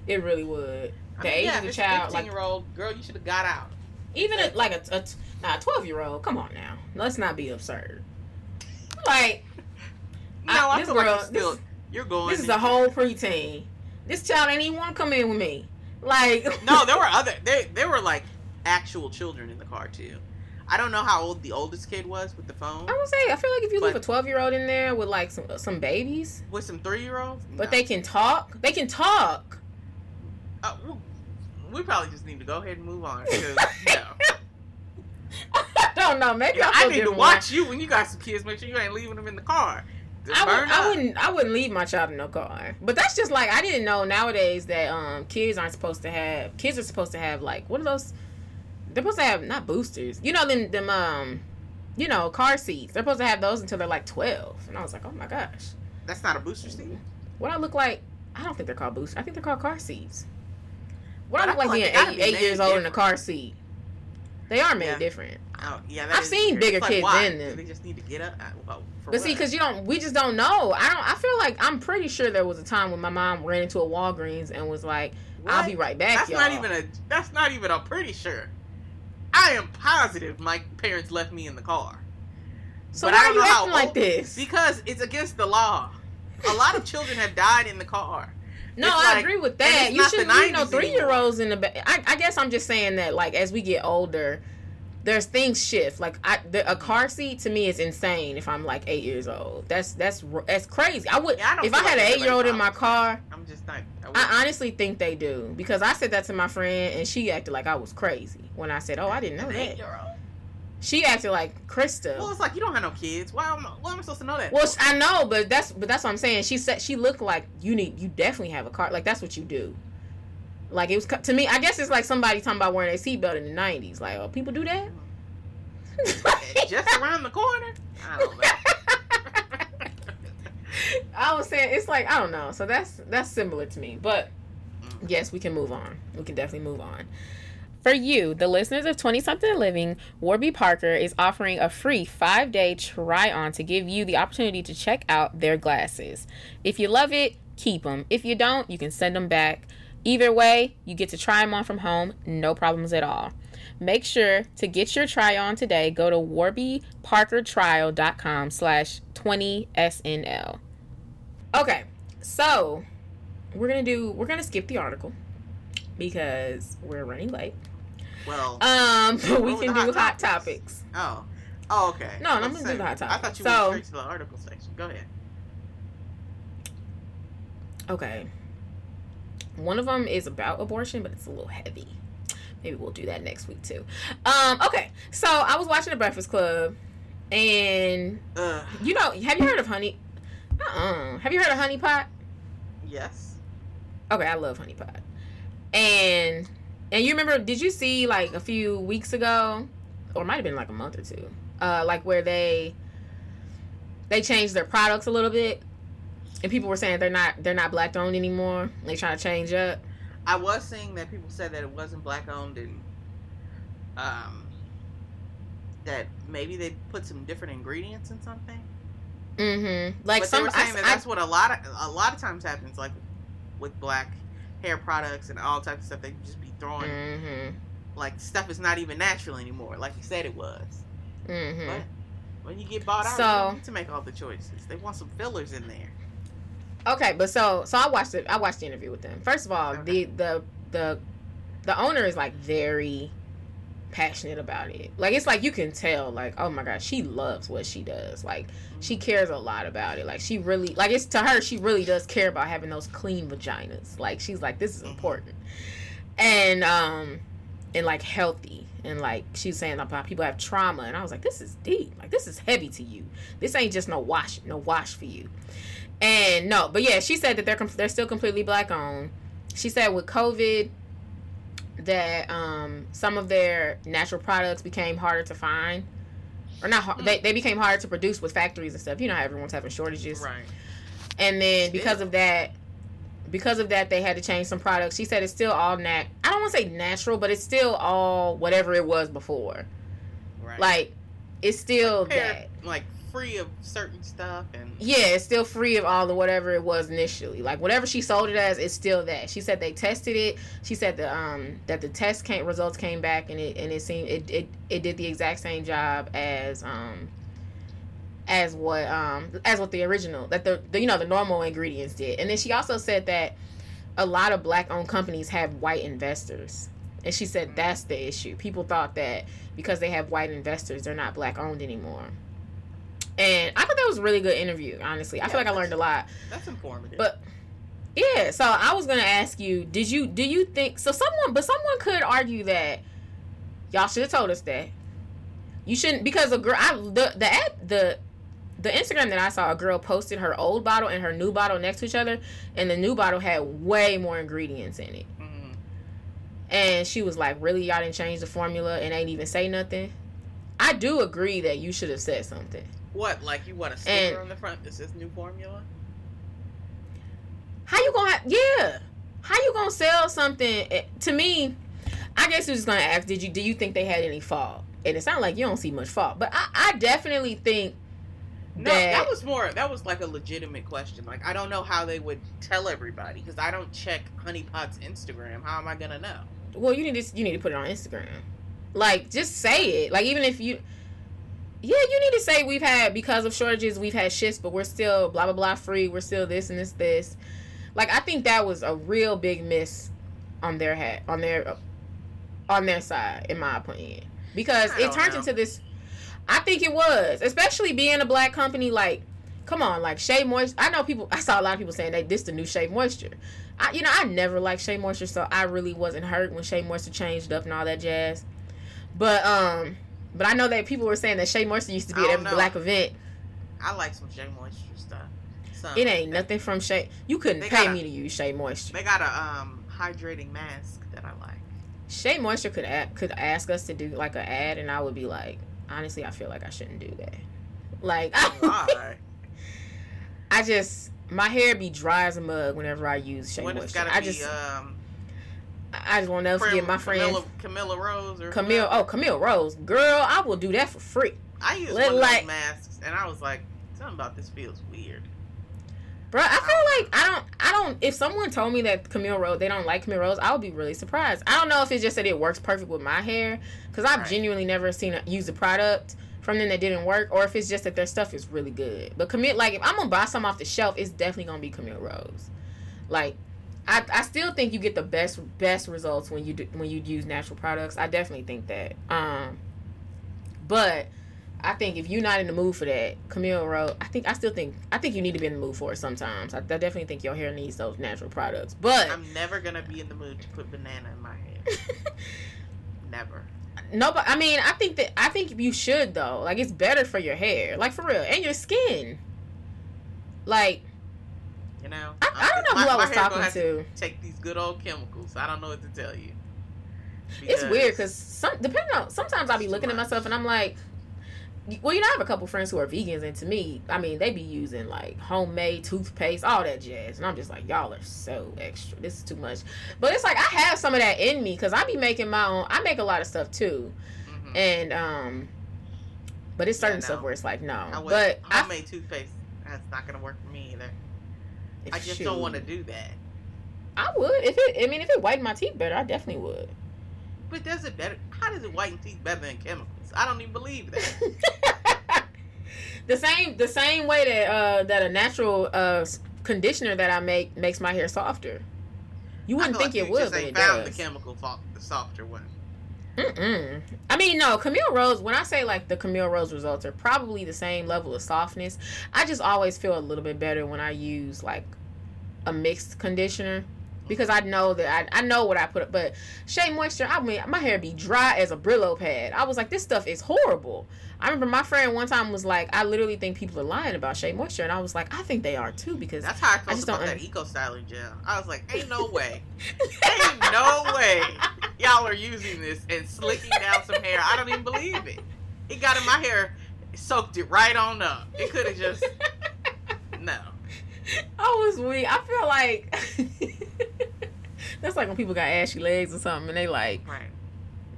It really would. I The mean, age yeah, of the child, a 15 like year old girl, you should have got out. even a, like a, a nah, twelve year old. Come on now, let's not be absurd. Like No, I- I, this feel like girl- you're still this- you're going. this is a whole preteen. This child ain't even want to come in with me. Like No, there were other. they there were like actual children in the car too. I don't know how old the oldest kid was with the phone. I would say I feel like if you leave a twelve year old in there with like some some babies, With some three year olds, but they can talk. They can talk. Uh, we, probably just need to go ahead and move on. Because, you know, I don't know. Maybe you know, I, need to watch you when you got some kids. Make sure you ain't leaving them in the car. I, would, I wouldn't. I wouldn't leave my child in no car. But that's just like I didn't know nowadays that um kids aren't supposed to have. Kids are supposed to have like what are those? They're supposed to have not boosters. You know them them um, you know car seats. They're supposed to have those until they're like twelve. And I was like, oh my gosh, That's not a booster seat. what I look like? I don't think they're called boosters. I think they're called car seats. What But I I look like like being eight, eight years old in a car seat. They are made Yeah. different. Oh, yeah, I've seen weird. bigger It's kids than them. They just need to get up. Uh, Well, But see, because you don't, we just don't know. I don't. I feel like I'm pretty sure there was a time when my mom ran into a Walgreens and was like, "I'll be right back, That's y'all." not even a. That's not even a pretty sure. I am positive my parents left me in the car so but why I are don't you know how acting like this? because it's against the law. A lot of children have died in the car. No, I like- agree with that. You shouldn't leave no three year olds in the back. I, I guess I'm just saying that, like, as we get older, there's things shift. Like, I, the, a car seat to me is insane. If I'm like eight years old, that's that's that's crazy. I would Yeah, I don't if I had like an eight year old in my car. I'm just not. I I honestly think they do because I said that to my friend and she acted like I was crazy when I said, "Oh, I didn't know that." She acted like Krista. Well, it's like you don't have no kids. Why am, why am I supposed to know that? Well. I know, but that's but that's what I'm saying. She said she looked like you need you definitely have a car. Like that's what you do. Like it was to me. I guess it's like somebody talking about wearing a seatbelt in the '90s. Like, oh, people do that. just around the corner. I don't know. I was saying it's like I don't know. So that's that's similar to me. But mm. yes, we can move on. We can definitely move on. For you, the listeners of 20 something living, Warby Parker is offering a free 5-day try on to give you the opportunity to check out their glasses. If you love it, keep them. If you don't, you can send them back. Either way, you get to try them on from home, no problems at all. Make sure to get your try on today. Go to warbyparkertrial.com slash 20SNL. Okay, so we're gonna do we're gonna skip the article because we're running late. Well, Um, but we can do hot hot topics. oh, oh, okay. No, I'm gonna do the hot topics. I thought you So- went straight to the article section. Go ahead. Okay. One of them is about abortion, but it's a little heavy. Maybe we'll do that next week too. Um, okay. So I was watching the Breakfast Club, and Uh, you know, have you heard of Honey? Uh-uh. Have you heard of Honey Pot? yes. Okay, I love Honey Pot. And and you remember? Did you see like a few weeks ago, or might have been like a month or two, uh, like where they they changed their products a little bit, and people were saying they're not they're not black owned anymore. They trying to change up. I was seeing that people said that it wasn't black owned and um that maybe they put some different ingredients in something. Mm-hmm. Like but some, they were saying I, that I- that's what a lot of a lot of times happens, like with black hair products and all types of stuff. They just be throwing Mhm. like stuff is not even natural anymore, like you said it was. Mhm. But when you get bought out, So- you don't to make all the choices. They want some fillers in there. Okay, but so so I watched it. I watched the interview with them. First of all, Okay. the the the the owner is like very passionate about it. Like it's like you can tell. Like oh my god, she loves what she does. Like she cares a lot about it. Like she really like it's to her. She really does care about having those clean vaginas. Like she's like this is Mhm. important, and um and like healthy. And like she's saying about people have trauma, and I was like, this is deep. Like this is heavy to you. This ain't just no wash, no wash for you. And no, but yeah, she said that they're they're still completely black owned. She said with COVID that um, some of their natural products became harder to find, or not. Hard, they they became harder to produce with factories and stuff. You know how everyone's having shortages, Right. and then because of that, because of that, they had to change some products. She said it's still all nat. I don't want to say natural, but it's still all whatever it was before. Right. Like it's still that. like free of certain stuff and Yeah, it's still free of all the whatever it was initially. Like whatever she sold it as, it's still that. She said they tested it. She said the um that the test came results came back and it and it seemed it it, it did the exact same job as um as what um as what the original that the, the you know the normal ingredients did. And then she also said that a lot of black owned companies have white investors. And she said that's the issue. People thought that because they have white investors, they're not black owned anymore. And I thought that was a really good interview, honestly. I Yeah, feel like I learned a lot. that's informative. But yeah, so I was gonna ask you, did you do you think so someone but someone could argue that y'all should have told us that. You shouldn't because a girl I the the app the the Instagram that I saw, a girl posted her old bottle and her new bottle next to each other, and the new bottle had way more ingredients in it. Mhm. And she was like, Really, y'all didn't change the formula and ain't even say nothing? I do agree that you should have said something. What like you want a sticker And- on the front that says new formula? How you gonna? Yeah. How you gonna sell something? eh, To me, I guess was just gonna ask. Did you do you think they had any fault? and it sounds like you don't see much fault. But I, I definitely think No, that, that was more. That was like a legitimate question. Like I don't know how they would tell everybody because I don't check Honeypot's Instagram. How am I gonna know? well, you need to you need to put it on Instagram. Like, just say it. Like, even if you, yeah, you need to say we've had because of shortages, we've had shifts, but we're still blah blah blah free. We're still this and this this. Like, I think that was a real big miss on their hat on their on their side, in my opinion, because it turned know. into this. I think it was, especially being a black company. Like, come on, like Shea Moisture. I know people. I saw a lot of people saying that this the new Shea Moisture. I, you know, I never liked Shea Moisture, so I really wasn't hurt when Shea Moisture changed up and all that jazz. But um, but I know that people were saying that Shea Moisture used to be at every know. black event. I like some Shea Moisture stuff. Some. It ain't nothing from Shea. You couldn't pay gotta- me to use Shea Moisture. They got a um hydrating mask that I like. Shea Moisture could a- could ask us to do like an ad, and I would be like, honestly, I feel like I shouldn't do that. Like, Why? I just my hair be dry as a mug whenever I use Shea when Moisture. gotta I be just um I just want to forget my friend Camilla, Camilla Rose or Camille. whoever. Oh, Camille Rose, girl, I will do that for free. I used Let- one like- masks and I was like, something about this feels weird. Bro, I feel like I don't, I don't. If someone told me that Camille Rose, they don't like Camille Rose, I would be really surprised. I don't know if it's just that it works perfect with my hair, because I've Right. genuinely never seen a, use a product from them that didn't work, or if it's just that their stuff is really good. But Camille, like, if I'm gonna buy some off the shelf, it's definitely gonna be Camille Rose. Like, I, I still think you get the best best results when you do, when you use natural products. I definitely think that. Um, but I think if you're not in the mood for that, Camille Rose, I think I still think I think you need to be in the mood for it sometimes. I, I definitely think your hair needs those natural products. But I'm never gonna be in the mood to put banana in my hair. never. no, but I mean, I think that I think you should though. Like it's better for your hair, like for real, and your skin. Like You know. I, I don't know My- who I was talking to. Take these good old chemicals. I don't know what to tell you. It's weird because some depending on sometimes I'll be looking too at myself and I'm like, well, you know, I have a couple friends who are vegans, and to me, I mean, they be using like homemade toothpaste, all that jazz, and I'm just like, y'all are so extra. This is too much. But it's like I have some of that in me because I be making my own. I make a lot of stuff too, Mhm. and um, but it's certain Yeah, no. stuff where it's like no. I would, but I, homemade toothpaste. That's not gonna work for me either. I just shoot, don't want to do that. I would if it. I mean, if it whitened my teeth better, I definitely would. But does it better? How does it whiten teeth better than chemicals? I don't even believe that. the same the same way that uh that a natural uh conditioner that I make makes my hair softer. You wouldn't feel think like it you would, just but ain't it found does. the chemical, fo- the softer one. Mm-mm. I mean, no, Camille Rose. When I say like the Camille Rose results are probably the same level of softness. I just always feel a little bit better when I use like a mixed conditioner because I know that I, I know what I put. Up. But Shea Moisture, I mean, my hair be dry as a Brillo pad. I was like, this stuff is horrible. I remember my friend one time was like, I literally think people are lying about Shea Moisture, and I was like, I think they are too because That's how I felt just about don't that eco styling gel. I was like, ain't no way, ain't no way y'all are using this and slicking down some hair. I don't even believe it. It got in my hair, soaked it right on up. It could have just no. I was weak. I feel like that's like when people got ashy legs or something, and they like Right,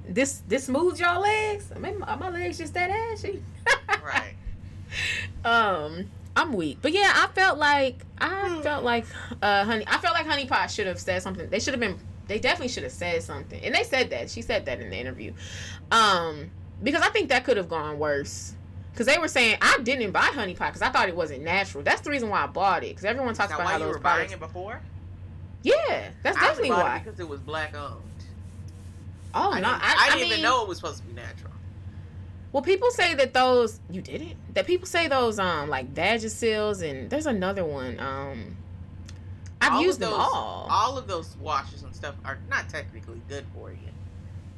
this. This smooths y'all legs. Maybe my, my legs just that ashy. right. um, I'm weak, but yeah, I felt like I felt like uh, honey. I felt like Honey Pot should have said something. They should have been. They definitely should have said something, and they said that. She said that in the interview. Um, because I think that could have gone worse. Because they were saying I didn't buy Honey Pot because I thought it wasn't natural. That's the reason why I bought it. Because everyone talks about how you those were buying products. it before? Yeah, that's definitely why. it because it was black owned. Oh I no, didn't, I, I I didn't mean, even know it was supposed to be natural. Well, people say that those you didn't. That people say those um like Vagisil and there's another one. Um, I've All used them all. All of those washes and stuff are not technically good for you.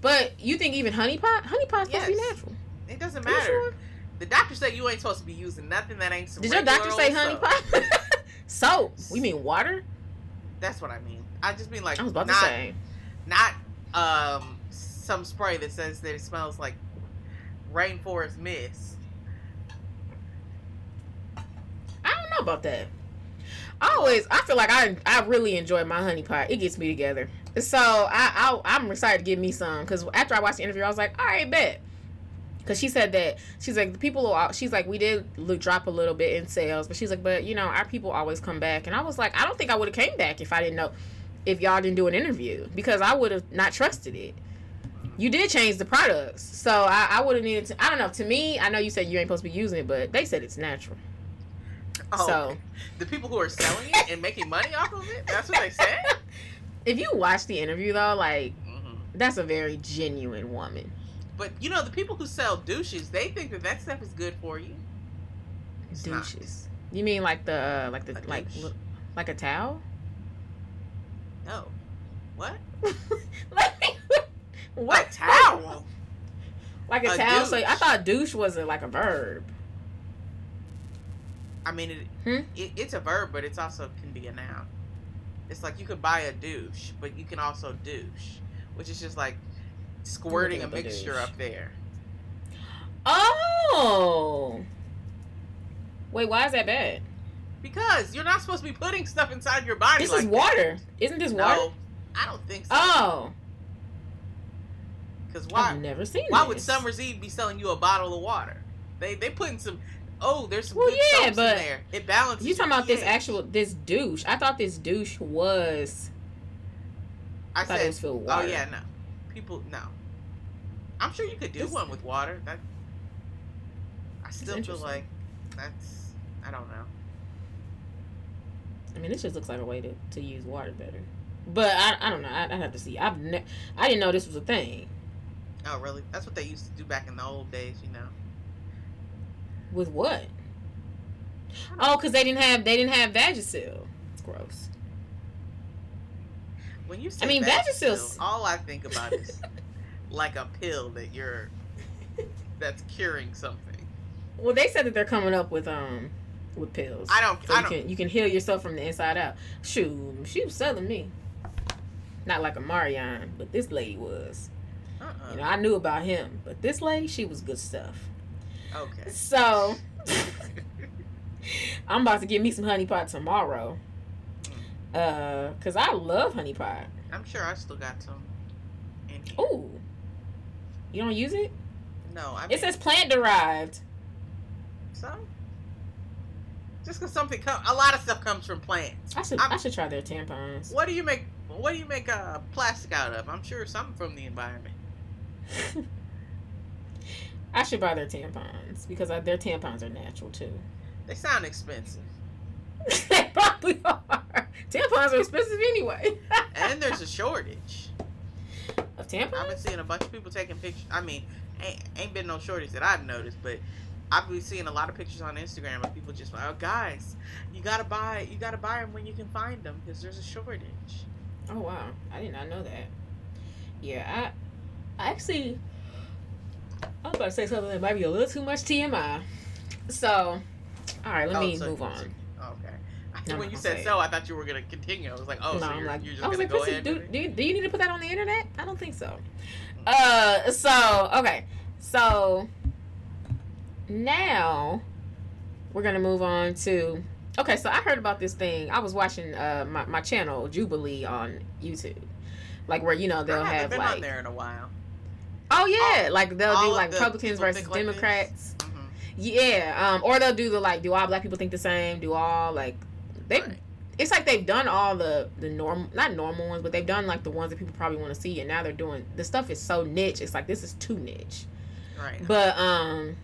But you think even honey pot? Honey pot's supposed to be natural. It doesn't matter. sure? The doctor said you ain't supposed to be using nothing that ain't Did your doctor say honey soap. pot? Soap? We mean water? That's what I mean. I just mean like I was about not to say. not um some spray that says that it smells like rainforest mist. I don't know about that. I always, I feel like I, I really enjoy my honey pot. It gets me together. So I, I I'm excited to give me some because after I watched the interview, I was like, all right, bet. Cause she said that she's like the people. Are, she's like we did drop a little bit in sales, but she's like, but you know our people always come back. And I was like, I don't think I would have came back if I didn't know if y'all didn't do an interview because I would have not trusted it. You did change the products, so I, I would have needed to. I don't know. To me, I know you said you ain't supposed to be using it, but they said it's natural. Oh, So- the people who are selling it and making money off of it, that's what they said? If you watch the interview though, like hmm that's a very genuine woman. But, you know, the people who sell douches, they think that that stuff is good for you. It's not. Douches. You mean like the uh, like the like douche. like a towel? No. What? like what A towel? Like a, A towel. So. I thought douche was a, like a verb. I mean, it, Hmm? it, it's a verb, but it's also can be a noun. It's like you could buy a douche, but you can also douche, which is just like squirting a Looking up a mixture up there. Oh. Wait, why is that bad? Because you're not supposed to be putting stuff inside your body This like is water. Isn't this that. water? No, I don't think so. Oh. Because why? I've never seen Why this. would Summer's Eve be selling you a bottle of water? They they putting some. Oh, there's some Well, good yeah, soaps but in there. It balances. You talking your about this actual this douche? I thought this douche was. I thought said, it was filled with oh, water. oh yeah, no. People, no. I'm sure you could do This- one with water. That. I still feel like that's. I don't know. I mean, this just looks like a way to, to use water better. But I, I don't know. I, I have to see. I've ne- I didn't know this was a thing Oh really? That's what they used to do back in the old days, you know. with what? Oh, because they didn't have they didn't have Vagisil. It's gross. When you say I mean, Vagisil, Vagisil's- all I think about is like a pill that you're that's curing something. Well, they said that they're coming up with um with pills. I don't. So I you don't. can you can heal yourself from the inside out. Shoot, she was selling me. Not like a Marianne, but this lady was. Uh-uh. You know, I knew about him, but this lady, she was good stuff. Okay. So I'm about to get me some honey pot tomorrow. Uh, cause I love honey pot. I'm sure I still got some. Ooh, you don't use it? No, I mean, It says plant derived. so. Just because something come, a lot of stuff comes from plants. I should I'm- i should try their tampons. What do you make? What do you make uh, plastic out of? I'm sure something from the environment. I should buy their tampons because I, their tampons are natural too. They sound expensive, they probably are. Tampons are expensive anyway. and there's a shortage. of tampons. I've been seeing a bunch of people taking pictures. I mean, ain't, ain't been no shortage that I've noticed, but I've been seeing a lot of pictures on Instagram of people just like, oh, guys, you gotta buy, you gotta buy them when you can find them because there's a shortage. Oh wow, I did not know that. Yeah, I, I actually, I was about to say something that might be a little too much TMI. So, all right, let Oh, me so- move on. No, when you said say it. so, I thought you were gonna continue. I was like, oh, no, so I'm you're, like, you're just I was gonna like, go ahead. do, do, you, do you need to put that on the internet? I don't think so. Uh, so okay, so now we're gonna move on to. Okay, so I heard about this thing. I was watching uh my, my channel Jubilee on YouTube, like where you know they'll I haven't been like on there in a while. oh yeah, like they'll all do like Republicans versus like? Democrats. Mhm. Yeah, um, or they'll do the like, do all black people think the same? Do all like they? Right. It's like they've done all the the normal, not normal ones, but they've done like the ones that people probably want to see, and now they're doing the stuff is so niche. It's like this is too niche. Right. But um,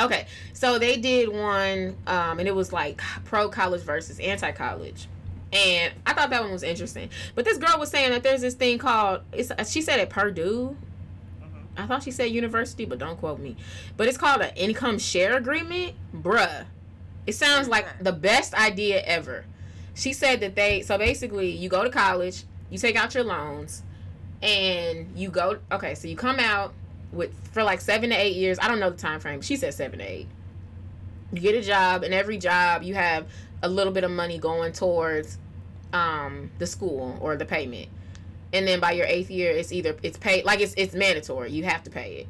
okay, so they did one, um, and it was like pro college versus anti college. And I thought that one was interesting. But this girl was saying that there's this thing called it's she said at Purdue, Mhm. I thought she said university, but don't quote me. But it's called an income share agreement. Bruh. It sounds like the best idea ever. She said that they, so basically, you go to college, you take out your loans, and you go, okay, so you come out with, for like seven to eight years. I don't know the time frame. She said seven to eight. You get a job, and every job you have a little bit of money going towards um, the school or the payment and then by your eighth year it's either it's paid like it's it's mandatory you have to pay it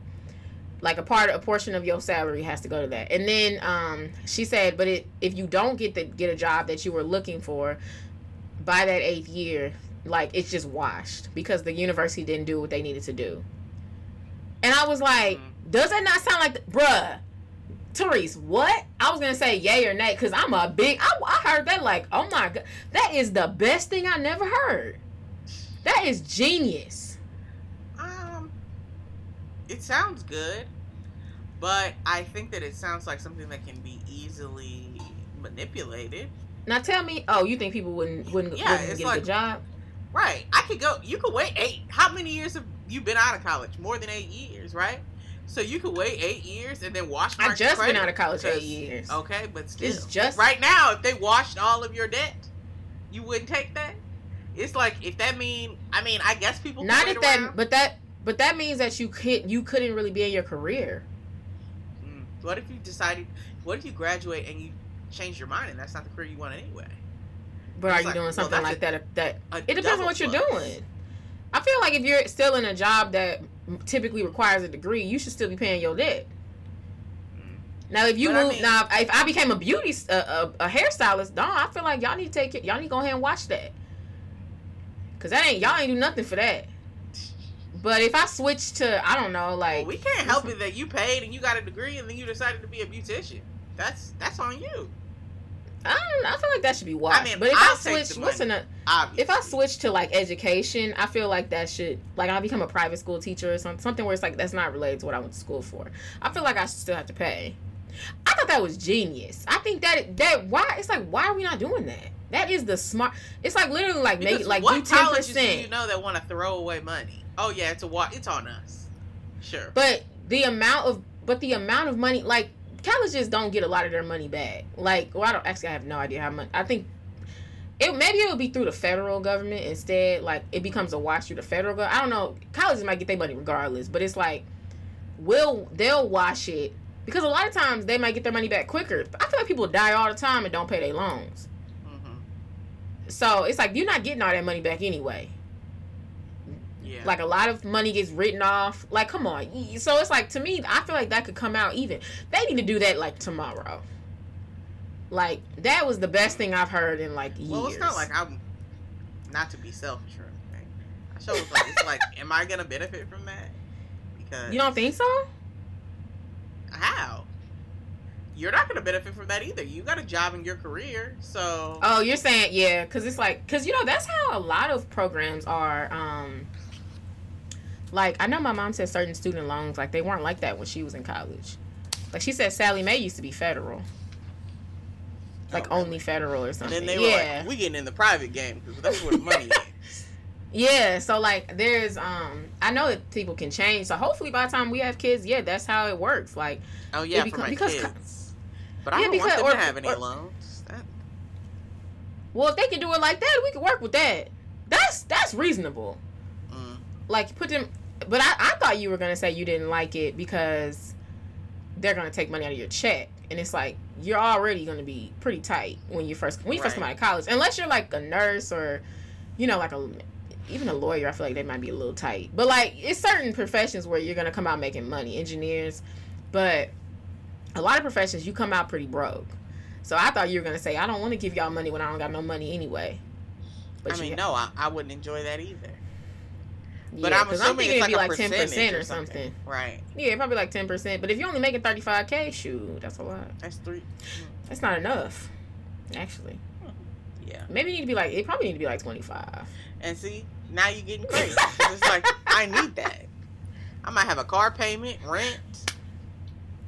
like a part a portion of your salary has to go to that and then um she said but it if you don't get the get a job that you were looking for by that eighth year like it's just washed because the university didn't do what they needed to do and i was like Mhm. Does that not sound like, the, bruh? Therese, what? I was gonna say yay or nay because I'm a big. I, I heard that like, oh my god, that is the best thing I never heard. That is genius. It sounds good, but I think that it sounds like something that can be easily manipulated. Now tell me, oh, you think people wouldn't wouldn't, Yeah, wouldn't get like- the job? Right. I could go. You could wait eight. How many years have you been out of college? More than eight years, right? So you could wait eight years and then wash. I just been out of college eight years. Okay, but still, It's just right now, if they washed all of your debt, you wouldn't take that. It's like if that mean. I mean, I guess people. not if that, but that, but that means that you could you couldn't really be in your career. Mm. What if you decided? What if you graduate and you change your mind and that's not the career you want anyway? But It's are you like, doing something that's like a- that? That it depends on what you're plus. doing. I feel like if you're still in a job that typically requires a degree, you should still be paying your debt. Mm. Now, if you But I move, mean- now if I became a beauty, a hairstylist, no, I feel like y'all need to take it. Y'all need to go ahead and watch that, cause that ain't y'all ain't do nothing for that. But if I switch to, I don't know, Well, like we can't help it that you paid and you got a degree and then you decided to be a beautician. That's that's on you. I don't, I feel like that should be watched. mean, but if I'll I switch, the what's in money. a, if I switch to like education, I feel like that should like I become a private school teacher or something, something where it's like that's not related to what I went to school for. I feel like I should still have to pay. I thought that was genius. I think that that why it's like why are we not doing that? That is the smart. It's like literally like make Because like what do ten do you know that want to throw away money? Oh yeah, it's a wa- It's on us. Sure. But the amount of but the amount of money like colleges don't get a lot of their money back. Like well I don't actually I have no idea how much. I think it maybe it would be through the federal government instead. Like it becomes a wash through the federal government. I don't know. Colleges might get their money regardless, but it's like will they'll wash it because a lot of times they might get their money back quicker. I feel like people die all the time and don't pay their loans. So it's like you're not getting all that money back anyway. Yeah. Like a lot of money gets written off. Like, come on. So it's like to me, I feel like that could come out even. They need to do that like tomorrow. Like that was the best thing I've heard in like years. well, it's not like I'm not to be selfish or anything. I show it's like it's like, am I gonna benefit from that? Because you don't think so? how? You're not gonna benefit from that either. You got a job in your career, so Oh, you're saying yeah, because it's like because you know that's how a lot of programs are. Um, like I know my mom said certain student loans like they weren't like that when she was in college. Like she said, Sallie Mae used to be federal, like Oh, only federal or And something. then they were yeah. like, "We getting in the private game because that's where the money is." Yeah, so like there's um I know that people can change. So hopefully by the time we have kids, yeah, that's how it works. Like Oh yeah, It for my because- kids. But I Yeah, don't want because- them or- to have any or- loans. That, well if they can do it like that, we can work with that. That's that's reasonable. mm. Like put them but I, I thought you were gonna say you didn't like it because they're gonna take money out of your check. And it's like you're already gonna be pretty tight when you first when you first come out of college. Unless you're like a nurse or you know, like a even a lawyer, I feel like they might be a little tight. But like it's certain professions where you're gonna come out making money, engineers, but a lot of professions you come out pretty broke. So I thought you were gonna say I don't want to give y'all money when I don't got no money anyway. I mean, you- no, I, I wouldn't enjoy that either. But yeah, I'm assuming thinking it's it'd like be a like ten percent or something. Right. Yeah, probably like ten percent. But if you're only making thirty five k, shoot, that's a lot. That's three. Mm. That's not enough, actually. Hmm. Yeah. Maybe it need to be like it probably need to be like twenty five. And see, now you're getting crazy. it's like I need that. I might have a car payment, rent,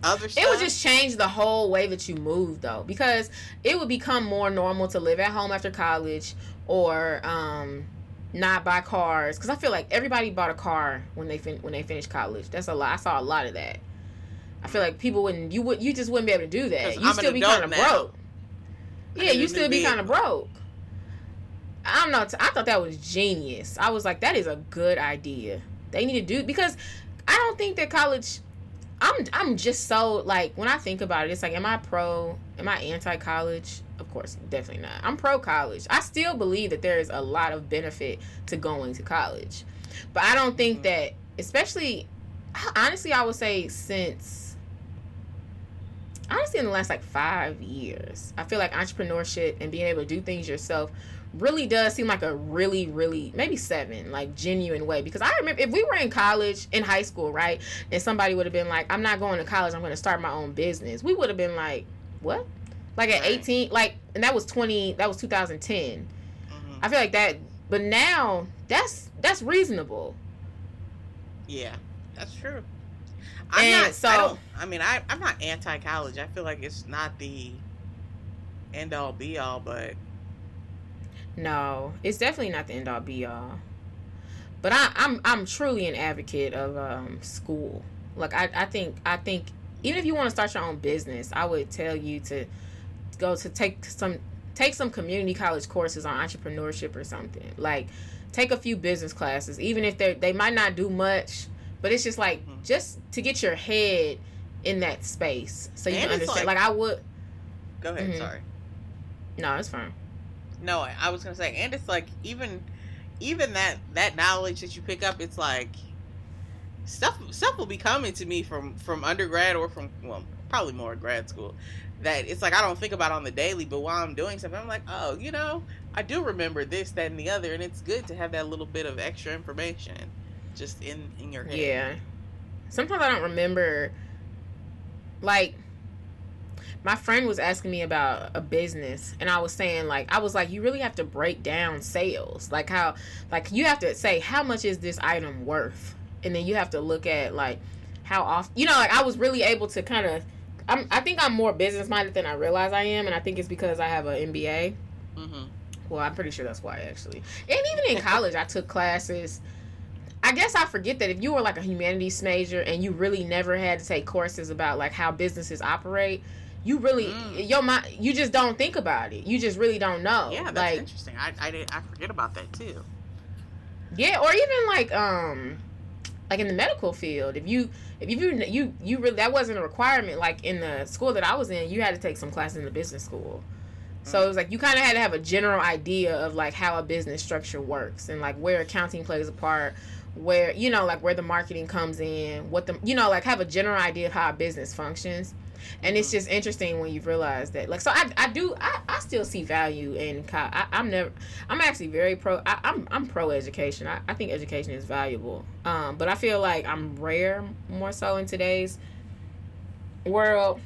other stuff. It would just change the whole way that you move, though, because it would become more normal to live at home after college or um, not buy cars. Because I feel like everybody bought a car when they fin- when they finished college. That's a lot. I saw a lot of that. I feel like people wouldn't. You would. You just wouldn't be able to do that. You still be kind of broke. Yeah, you still be kind of broke. I'm not. I thought that was genius. I was like, that is a good idea. They need to do because I don't think that college. I'm I'm just so like when I think about it, it's like, am I pro? Am I anti college? Of course, definitely not. I'm pro college. I still believe that there is a lot of benefit to going to college, but I don't think Mhm. that, especially honestly, I would say since honestly in the last like five years, I feel like entrepreneurship and being able to do things yourself really does seem like a really, really maybe seven, like genuine way. Because I remember if we were in college, in high school, right, and somebody would have been like, "I'm not going to college. I'm going to start my own business." We would have been like, "What?" Like at Right. 18, like, and that was 20. That was 2010. Mhm. I feel like that, but now that's that's reasonable. Yeah, that's true. I'm And not. so- I, I mean, I, I'm not anti-college. I feel like it's not the end all be all, but No, it's definitely not the end all be all. But I, I'm I'm truly an advocate of um, school. Like I, I think I think even if you want to start your own business, I would tell you to go to take some take some community college courses on entrepreneurship or something. Like take a few business classes, even if they they might not do much, but it's just like Mhm. just to get your head in that space so you And understand. like- Like, I would. go ahead. Mhm. Sorry. No, it's fine. No, I was gonna say, and it's like even even that that knowledge that you pick up, it's like stuff stuff will be coming to me from from undergrad or from well probably more grad school that it's like I don't think about on the daily, but while I'm doing something, I'm like, oh, you know, I do remember this, that, and the other, and it's good to have that little bit of extra information just in in your head. Yeah. Sometimes I don't remember. Like, my friend was asking me about a business, and I was saying, like, I was like, you really have to break down sales. Like, how, like, you have to say, how much is this item worth? And then you have to look at, like, how often, you know, like, I was really able to kind of, I'm, I think I'm more business minded than I realize I am, and I think it's because I have an MBA. hmm Well, I'm pretty sure that's why actually. And even in college, I took classes. I guess I forget that if you were like a humanities major and you really never had to take courses about like how businesses operate, you really Mm. your mind you just don't think about it. You just really don't know. Yeah, that's like interesting. I I, did, I forget about that too. yeah, or even like um like in the medical field, if you if you you you really that wasn't a requirement like in the school that I was in, you had to take some classes in the business school. So it was like you kind of had to have a general idea of like how a business structure works and like where accounting plays a part, where you know like where the marketing comes in, what the you know like have a general idea of how a business functions. And it's Mhm. just interesting when you realize that like so I, I do I, I still see value in co- I, I'm never I'm actually very pro I, I'm I'm pro education I, I think education is valuable um but I feel like I'm rare more so in today's world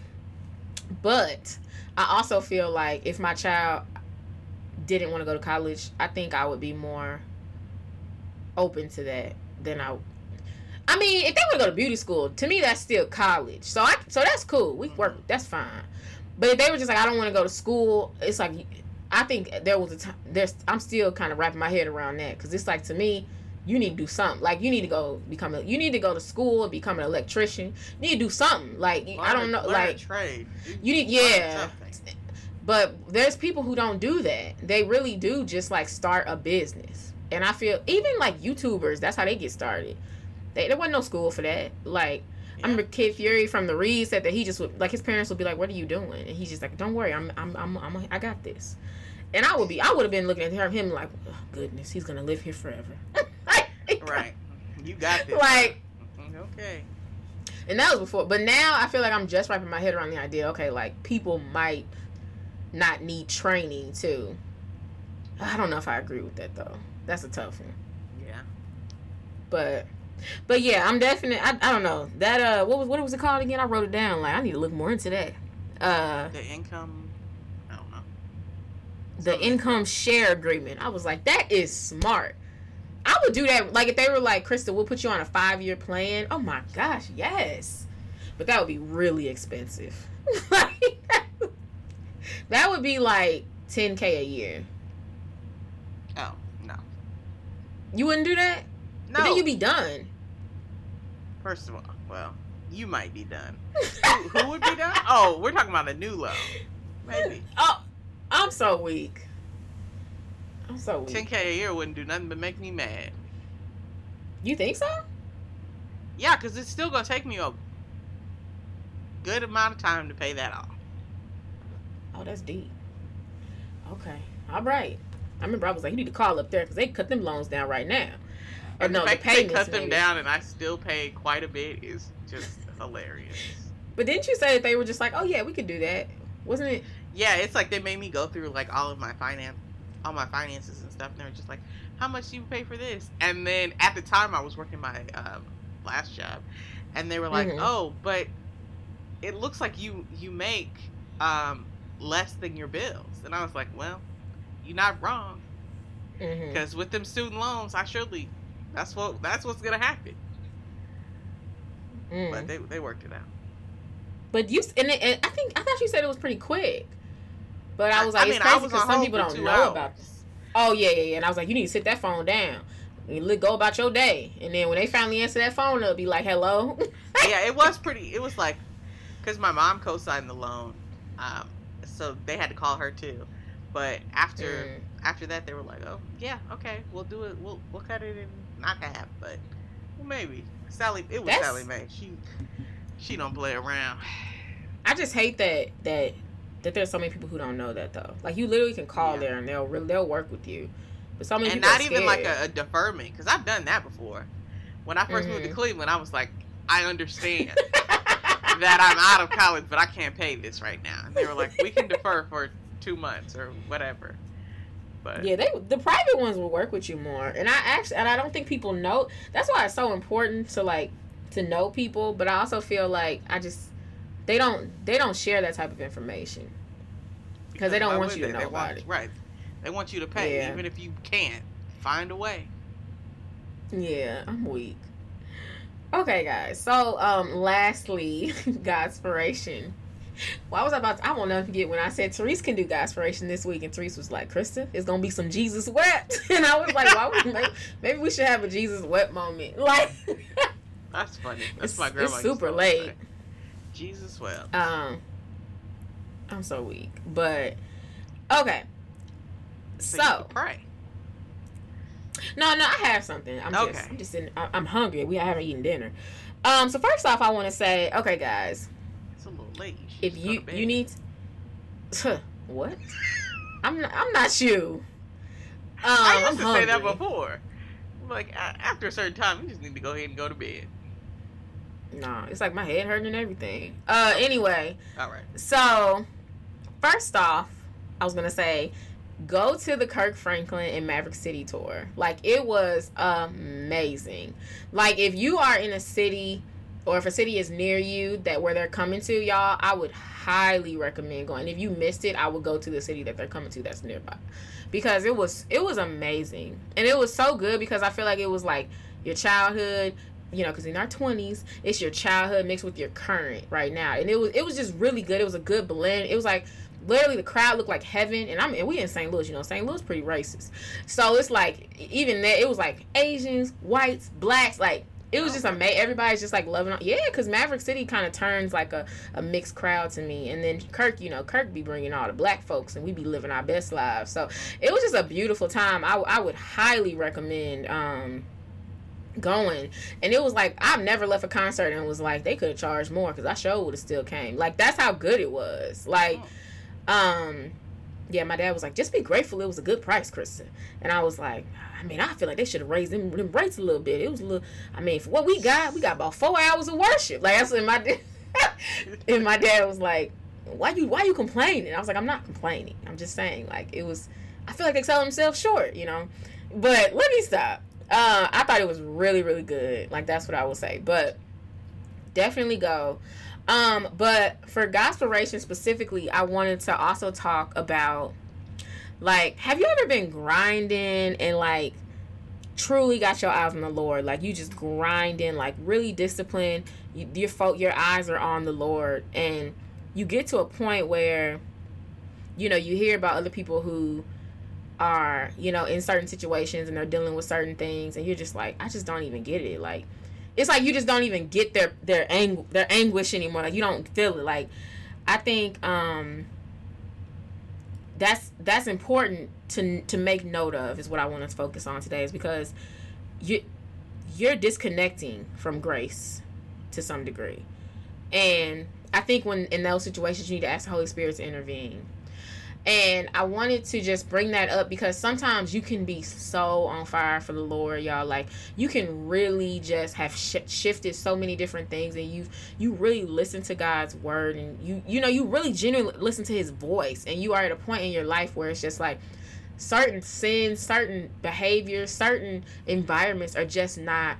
but I also feel like if my child didn't want to go to college, I think I would be more open to that than I. I mean, if they want to go to beauty school, to me that's still college. So I so that's cool. We work. Mm-hmm. That's fine. But if they were just like, I don't want to go to school, it's like I think there was a time. There's I'm still kind of wrapping my head around that because it's like to me. You need to do something. Like you need to go become a. You need to go to school and become an electrician. You need to do something. Like I don't know. Like trade. you need, yeah. something. But there's people who don't do that. They really do just like start a business. And I feel even like YouTubers, that's how they get started. They, there wasn't no school for that. Like I remember Kid Fury from the Read said that he just would like his parents would be like, "What are you doing?" And he's just like, "Don't worry, I'm I'm I'm, I'm I got this." And I would be I would have been looking at him, him like, oh, "Goodness, he's gonna live here forever." Right. You got this. Like mm, okay. And that was before. But now I feel like I'm just wrapping my head around the idea. Okay, like people might not need training too. I don't know if I agree with that though. That's a tough one. Yeah. But but yeah, I'm definitely. I, I don't know that. Uh, what was what was it called again? I wrote it down. Like I need to look more into that. Uh, The income. I don't know. the Something. income share agreement. I was like, that is smart. I would do that. Like if they were like, Krista, we'll put you on a five year plan. Oh my gosh, yes. But that would be really expensive. like, that would be like 10k a year. Oh no. You wouldn't do that? No. But then you'd be done. First of all, well, you might be done. who, who would be done? Oh, we're talking about a new low. Maybe. Oh, I'm so weak. I'm so weak. 10k a year wouldn't do nothing but make me mad. You think so? Yeah, because it's still gonna take me a good amount of time to pay that off. Oh, that's deep. Okay. All right. I remember I was like, you need to call up there because they cut them loans down right now. And no, the the fact that they cut them down and I still pay quite a bit is just hilarious. But didn't you say that they were just like, oh yeah, we could do that? Wasn't it? Yeah, it's like they made me go through like all of my finance all my finances and stuff, and they were just like, "How much do you pay for this?" And then at the time, I was working my um, last job, and they were like, Mhm. "Oh, but it looks like you you make um, less than your bills." And I was like, "Well, you're not wrong, because with them student loans, I surely that's what that's what's gonna happen." Mm. But they they worked it out. But you and, it, and I think I thought you said it was pretty quick. But I was like, mean, it's I crazy because some people don't know hours. about this. Oh yeah, yeah, yeah. And I was like, you need to sit that phone down. And let go about your day. And then when they finally answer that phone, they'll be like, "Hello." yeah, it was pretty. It was like because my mom co-signed the loan, um, so they had to call her too. But after Mm. after that, they were like, "Oh, yeah, okay, we'll do it. We'll we'll cut it in not half, but well, maybe." Sallie, it was That's- Sallie Mae. She she don't play around. I just hate that that that there's so many people who don't know that though. Like you literally can call Yeah. there and they'll really they'll work with you. But so many and not even like a, a deferment because I've done that before. When I 1st moved to Mhm. Cleveland, I was like, I understand that I'm out of college, but I can't pay this right now. And they were like, we can defer for two months or whatever. But Yeah, they the private ones will work with you more. And I actually and I don't think people know that's why it's so important to like to know people, but I also feel like I just they don't they don't share that type of information. Because they don't want you to know They about want, it. Right. They want you to pay, Yeah. even if you can't. Find a way. Yeah, I'm weak. Okay, guys. So, um, lastly, Godspiration. Well, I was about to, I won't never forget when I said Therese can do Godspiration this week, and Therese was like, Krista, it's gonna be some Jesus wept. And I was like, why would maybe, maybe we should have a Jesus wept moment. Like That's funny. That's It's- my grandma. it's super late. say. Jesus well. um I'm so weak. But okay. So, So, pray. No, no, I have something. I'm just, I'm just in. I- I'm hungry. We haven't eaten dinner. Um, so first off, I want to say, okay, guys, It's a little late. You if you to you need, what? I'm not, I'm not you. Um, I used I'm to say that hungry. before. Like after a certain time, you just need to go ahead and go to bed. Nah, it's like my head hurting and everything. Uh, anyway, All right. so first off, I was gonna say, go to the Kirk Franklin and Maverick City tour. Like it was amazing. Like if you are in a city or if a city is near you that where they're coming to, y'all, I would highly recommend going. If you missed it, I would go to the city that they're coming to that's nearby. Because it was it was amazing. And it was so good because I feel like it was like your childhood, you know, because in our twenties, it's your childhood mixed with your current right now, and it was it was just really good. It was a good blend. It was like literally the crowd looked like heaven, and I'm and we in St. Louis, you know, St. Louis pretty racist, so it's like even that it was like Asians, whites, blacks, like it was just amazing. Everybody's just like loving it. Yeah, because Maverick City kind of turns like a, a mixed crowd to me. And then Kirk, you know, Kirk be bringing all the black folks and we be living our best lives. So it was just a beautiful time. I, I would highly recommend um, going. And it was like, I've never left a concert and was like, they could have charged more because I sure would have still came. Like, that's how good it was. Like, um, yeah, my dad was like, just be grateful it was a good price, Kristen. And I was like, I mean, I feel like they should have raised them, them rates a little bit. It was a little, I mean, for what we got, we got about four hours of worship. Like, that's what my and my dad was like, why you, why you complaining? I was like, I'm not complaining. I'm just saying, like, it was, I feel like they sell themselves short, you know? But let me stop. Uh, I thought it was really, really good. Like, that's what I will say. But definitely go. Um, but for Godspiration specifically, I wanted to also talk about like, have you ever been grinding and like truly got your eyes on the Lord? Like you just grinding, like really disciplined. You, your fo- your eyes are on the Lord, and you get to a point where, you know, you hear about other people who are, you know, in certain situations and they're dealing with certain things, and you're just like, I just don't even get it. Like, it's like you just don't even get their their ang- their anguish anymore. Like you don't feel it. Like I think um that's that's important to to make note of is what I want to focus on today is because you you're disconnecting from grace to some degree. And I think when in those situations you need to ask the Holy Spirit to intervene. And I wanted to just bring that up because sometimes you can be so on fire for the Lord, y'all. Like you can really just have sh- shifted so many different things, and you you really listen to God's word, and you you know you really genuinely listen to His voice, and you are at a point in your life where it's just like certain sins, certain behaviors, certain environments are just not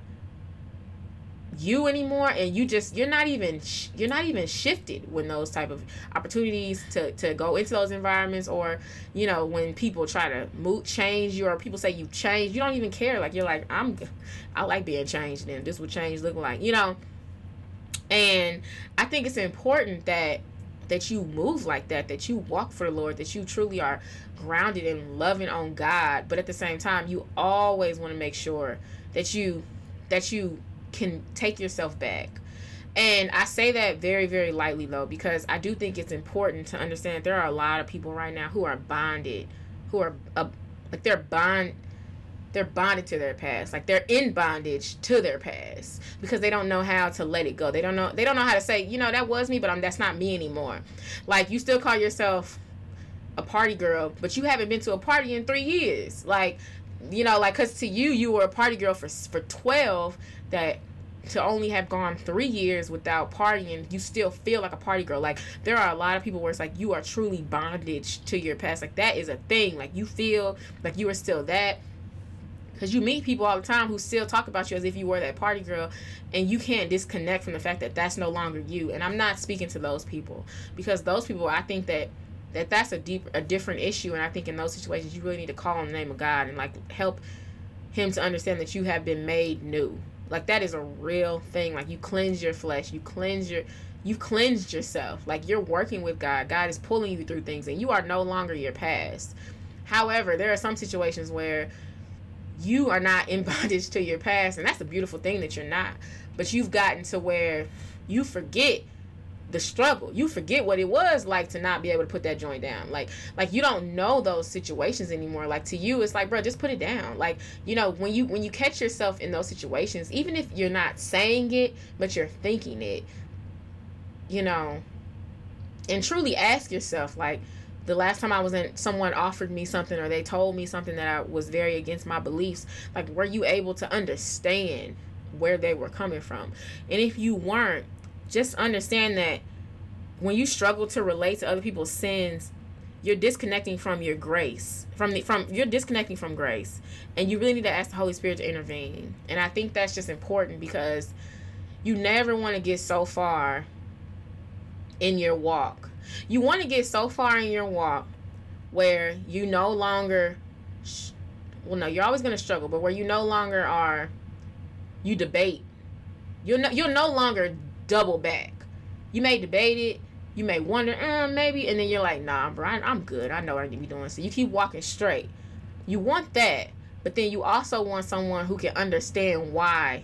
you anymore and you just you're not even sh- you're not even shifted when those type of opportunities to to go into those environments or you know when people try to move change you or people say you changed you don't even care. Like you're like i'm i like being changed and this would change look like you know? And i think it's important that that you move like that that you walk for the lord that you truly are grounded and loving on god. But at the same time you always want to make sure that you that you can take yourself back. And I say that very, very lightly though, because I do think it's important to understand there are a lot of people right now who are bonded, who are uh, like they're bond, they're bonded to their past, like they're in bondage to their past because they don't know how to let it go. They don't know, they don't know how to say, you know, that was me, but I'm that's not me anymore. Like you still call yourself a party girl, but you haven't been to a party in three years. Like, you know, like because to you, you were a party girl for for twelve that to only have gone three years without partying, you still feel like a party girl. Like there are a lot of people where it's like you are truly bondage to your past. Like that is a thing. Like you feel like you are still that. Because you meet people all the time who still talk about you as if you were that party girl, and you can't disconnect from the fact that that's no longer you. And I'm not speaking to those people because those people, I think that that that's a deep, a different issue. And I think in those situations, you really need to call on the name of God and like help him to understand that you have been made new like that is a real thing. Like you cleanse your flesh, you cleanse your you've cleansed yourself. Like you're working with God. God is pulling you through things and you are no longer your past. However, there are some situations where you are not in bondage to your past and that's a beautiful thing that you're not. But you've gotten to where you forget the struggle. You forget what it was like to not be able to put that joint down. Like like you don't know those situations anymore. Like to you it's like, bro, just put it down. Like, you know, when you when you catch yourself in those situations, even if you're not saying it, but you're thinking it, you know, and truly ask yourself like the last time I was in someone offered me something or they told me something that I was very against my beliefs, like were you able to understand where they were coming from? And if you weren't, just understand that when you struggle to relate to other people's sins, you're disconnecting from your grace. From the from you're disconnecting from grace. And you really need to ask the Holy Spirit to intervene. And I think that's just important because you never want to get so far in your walk. You want to get so far in your walk where you no longer sh- well no, you're always going to struggle, but where you no longer are you debate. You'll no, you'll no longer double back. You may debate it. You may wonder, uh, maybe, and then you're like, nah, I, I'm good. I know what I need to be doing. So you keep walking straight. You want that, but then you also want someone who can understand why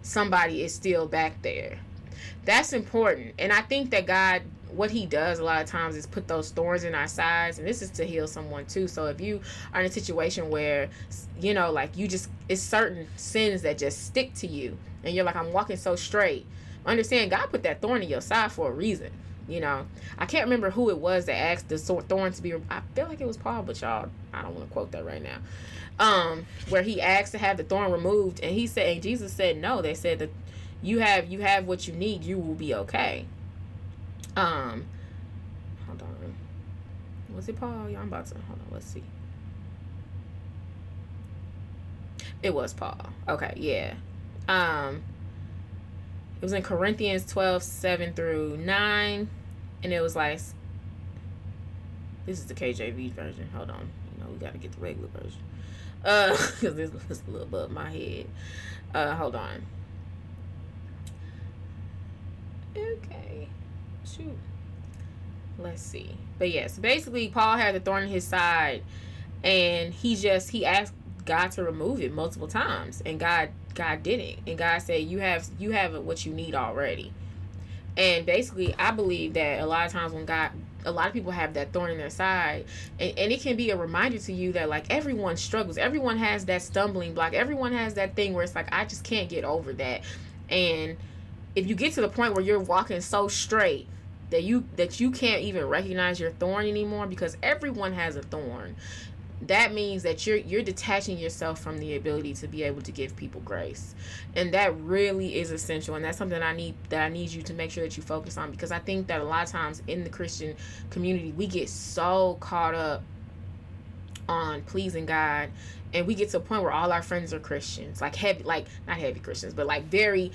somebody is still back there. That's important. And I think that God, what He does a lot of times is put those thorns in our sides. And this is to heal someone too. So if you are in a situation where, you know, like you just, it's certain sins that just stick to you. And you're like, I'm walking so straight understand God put that thorn in your side for a reason. You know, I can't remember who it was that asked the thorn to be. I feel like it was Paul, but y'all, I don't want to quote that right now. Um, where he asked to have the thorn removed, and he said, and Jesus said no. They said that you have you have what you need. You will be okay. Um, hold on. Was it Paul? Yeah, I'm about to hold on. Let's see. It was Paul. Okay, yeah. Um it was in Corinthians 12, 7 through 9. And it was like, this is the KJV version. Hold on. You know, we got to get the regular version. Uh, because this was a little above my head. Uh, hold on. Okay. Shoot. Let's see. But yes, basically, Paul had the thorn in his side. And he just, he asked God to remove it multiple times. And God God didn't. And God said, You have you have what you need already. And basically I believe that a lot of times when God a lot of people have that thorn in their side and, and it can be a reminder to you that like everyone struggles everyone has that stumbling block everyone has that thing where it's like i just can't get over that and if you get to the point where you're walking so straight that you that you can't even recognize your thorn anymore because everyone has a thorn that means that you're you're detaching yourself from the ability to be able to give people grace. And that really is essential. And that's something i need that i need you to make sure that you focus on because i think that a lot of times in the christian community we get so caught up on pleasing God. And we get to a point where all our friends are Christians, like heavy, like not heavy Christians, but like very,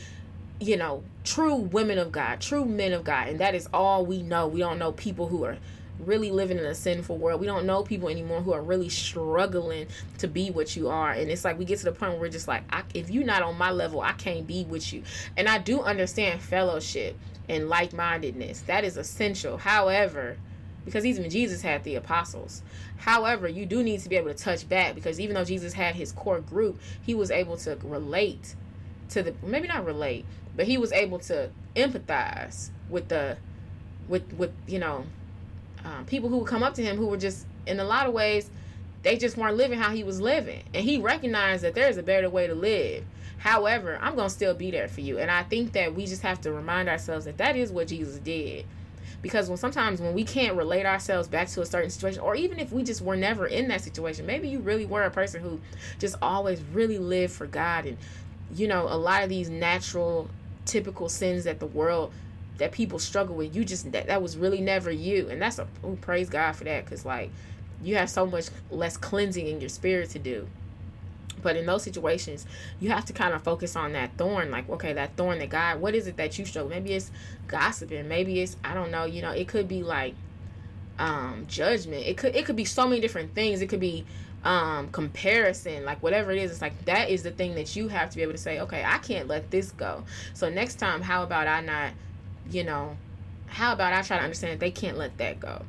you know, true women of God, true men of God, and that is all we know. We don't know people who are really living in a sinful world. We don't know people anymore who are really struggling to be what you are. And it's like we get to the point where we're just like, if you're not on my level, I can't be with you. And I do understand fellowship and like mindedness. That is essential. However, because even Jesus had the apostles. However, you do need to be able to touch back because even though Jesus had his core group, he was able to relate to the maybe not relate, but he was able to empathize with the with with you know um, people who would come up to him who were just in a lot of ways they just weren't living how he was living. And he recognized that there's a better way to live. However i'm gonna still be there for you. And i think that we just have to remind ourselves that that is what jesus did. Because when sometimes when we can't relate ourselves back to a certain situation or even if we just were never in that situation maybe you really were a person who just always really lived for god. And you know a lot of these natural typical sins that the world that people struggle with you just that, that was really never you. And that's a ooh, praise god for that because like you have so much less cleansing in your spirit to do. But in those situations you have to kind of focus on that thorn like okay that thorn that god what is it that you struggle maybe it's gossiping maybe it's i don't know you know it could be like um judgment. It could it could be so many different things. It could be um comparison like whatever it is. It's like that is the thing that you have to be able to say okay i can't let this go. So next time how about i not you know how about i try to understand that they can't let that go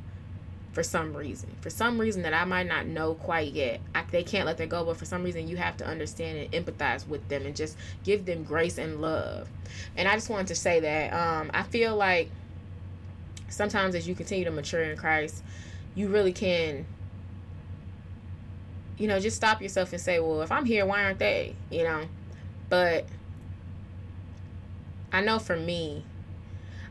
for some reason for some reason that i might not know quite yet I, they can't let that go but for some reason you have to understand and empathize with them and just give them grace and love and i just wanted to say that um i feel like sometimes as you continue to mature in christ you really can you know, just stop yourself and say, well, if I'm here, why aren't they? You know? But I know for me,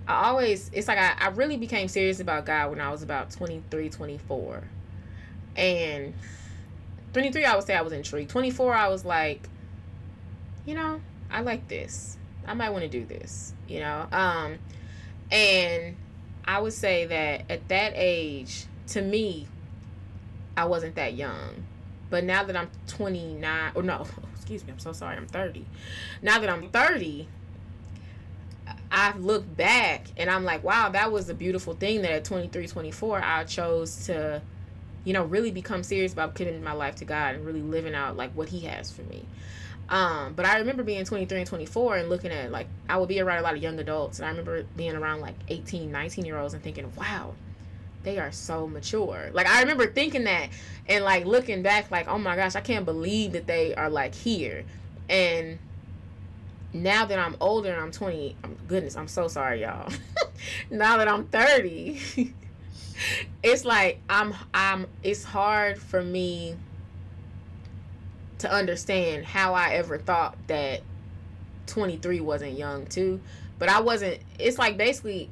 I always, it's like I, I really became serious about God when I was about 23, 24. And 23, I would say I was intrigued. 24, I was like, you know, I like this. I might want to do this, you know? Um, and I would say that at that age, to me, I wasn't that young. But now that I'm 29, or no, excuse me, I'm so sorry, I'm 30. Now that I'm 30, I look back and I'm like, wow, that was a beautiful thing that at 23, 24, I chose to, you know, really become serious about committing my life to God and really living out like what He has for me. Um, but I remember being 23 and 24 and looking at like, I would be around a lot of young adults. And I remember being around like 18, 19 year olds and thinking, wow, they are so mature. Like I remember thinking that and like looking back like, oh my gosh, I can't believe that they are like here. And now that I'm older and I'm 20, goodness, I'm so sorry y'all. now that I'm 30, it's like I'm I'm it's hard for me to understand how I ever thought that 23 wasn't young too. But I wasn't it's like basically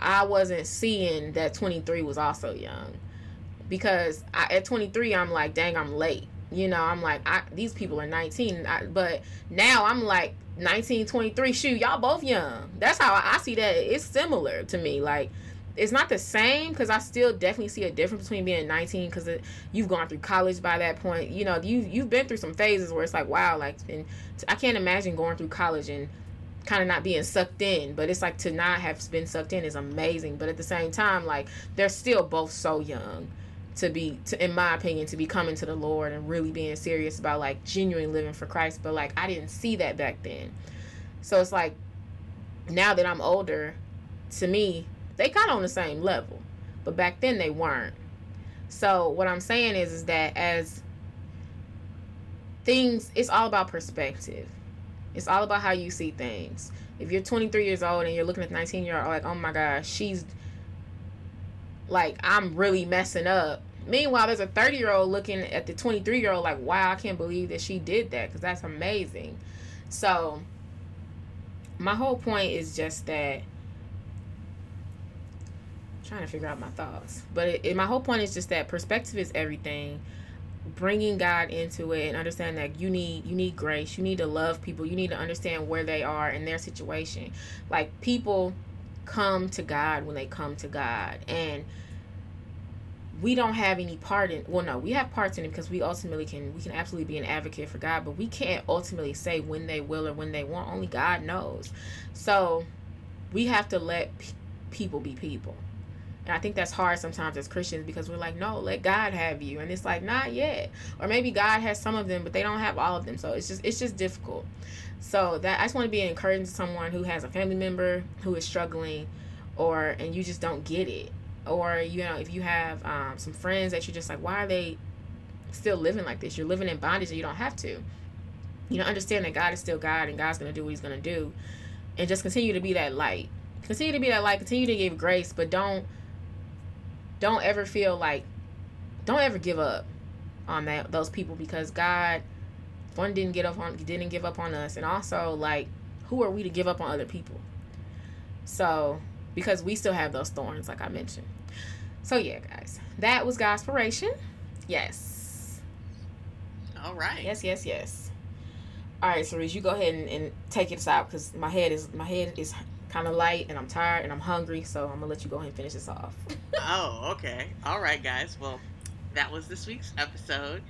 I wasn't seeing that 23 was also young because I, at 23 I'm like dang I'm late you know I'm like I, these people are 19 I, but now I'm like 19 23 shoot y'all both young. That's how I, I see that. It's similar to me. Like it's not the same because I still definitely see a difference between being 19 because you've gone through college by that point. You know you you've been through some phases where it's like wow like and I can't imagine going through college and kind of not being sucked in but it's like to not have been sucked in is amazing. But at the same time like they're still both so young to be to, in my opinion to be coming to the lord and really being serious about like genuinely living for christ but like i didn't see that back then so it's like now that i'm older to me they of on the same level but back then they weren't so what i'm saying is is that as things it's all about perspective it's all about how you see things. If you're 23 years old and you're looking at 19 year old, like, oh my gosh, she's like, I'm really messing up. Meanwhile, there's a 30 year old looking at the 23 year old, like, wow, I can't believe that she did that because that's amazing. So, my whole point is just that. Trying to figure out my thoughts, but it, it, my whole point is just that perspective is everything bringing God into it and understand that you need you need grace. You need to love people. You need to understand where they are in their situation. Like people come to God when they come to God and we don't have any part in well no we have parts in it because we ultimately can we can absolutely be an advocate for god but we can't ultimately say when they will or when they won't. Only god knows. So we have to let p- people be people. And i think that's hard sometimes as christians because we're like no let god have you. And it's like not yet. Or maybe god has some of them but they don't have all of them. So it's just it's just difficult. So that i just want to be encouraging to someone who has a family member who is struggling or and you just don't get it or you know if you have um, some friends that you're just like why are they still living like this? You're living in bondage and you don't have to. You know understand that god is still god and god's to do what he's to do. And just continue to be that light. Continue to be that light. Continue to give grace but don't don't ever feel like don't ever give up on that those people because god one didn't get up on didn't give up on us. And also like who are we to give up on other people? So because we still have those thorns like i mentioned so yeah, guys, that was Godspiration. Yes. All right. Yes, yes, yes. All right, Cerise, you go ahead and, and take it out because my head is my head is kind of light and I'm tired and I'm hungry, so I'm gonna let you go ahead and finish this off. oh, okay. All right, guys. Well, that was this week's episode.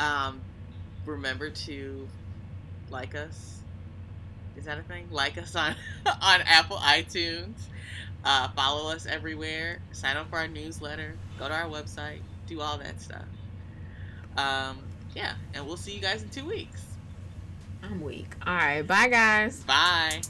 Um, remember to like us. Is that a thing? Like us on on Apple iTunes. Uh, follow us everywhere. Sign up for our newsletter. Go to our website. Do all that stuff. Um, yeah, and we'll see you guys in two weeks. I'm weak. All right, bye, guys. Bye.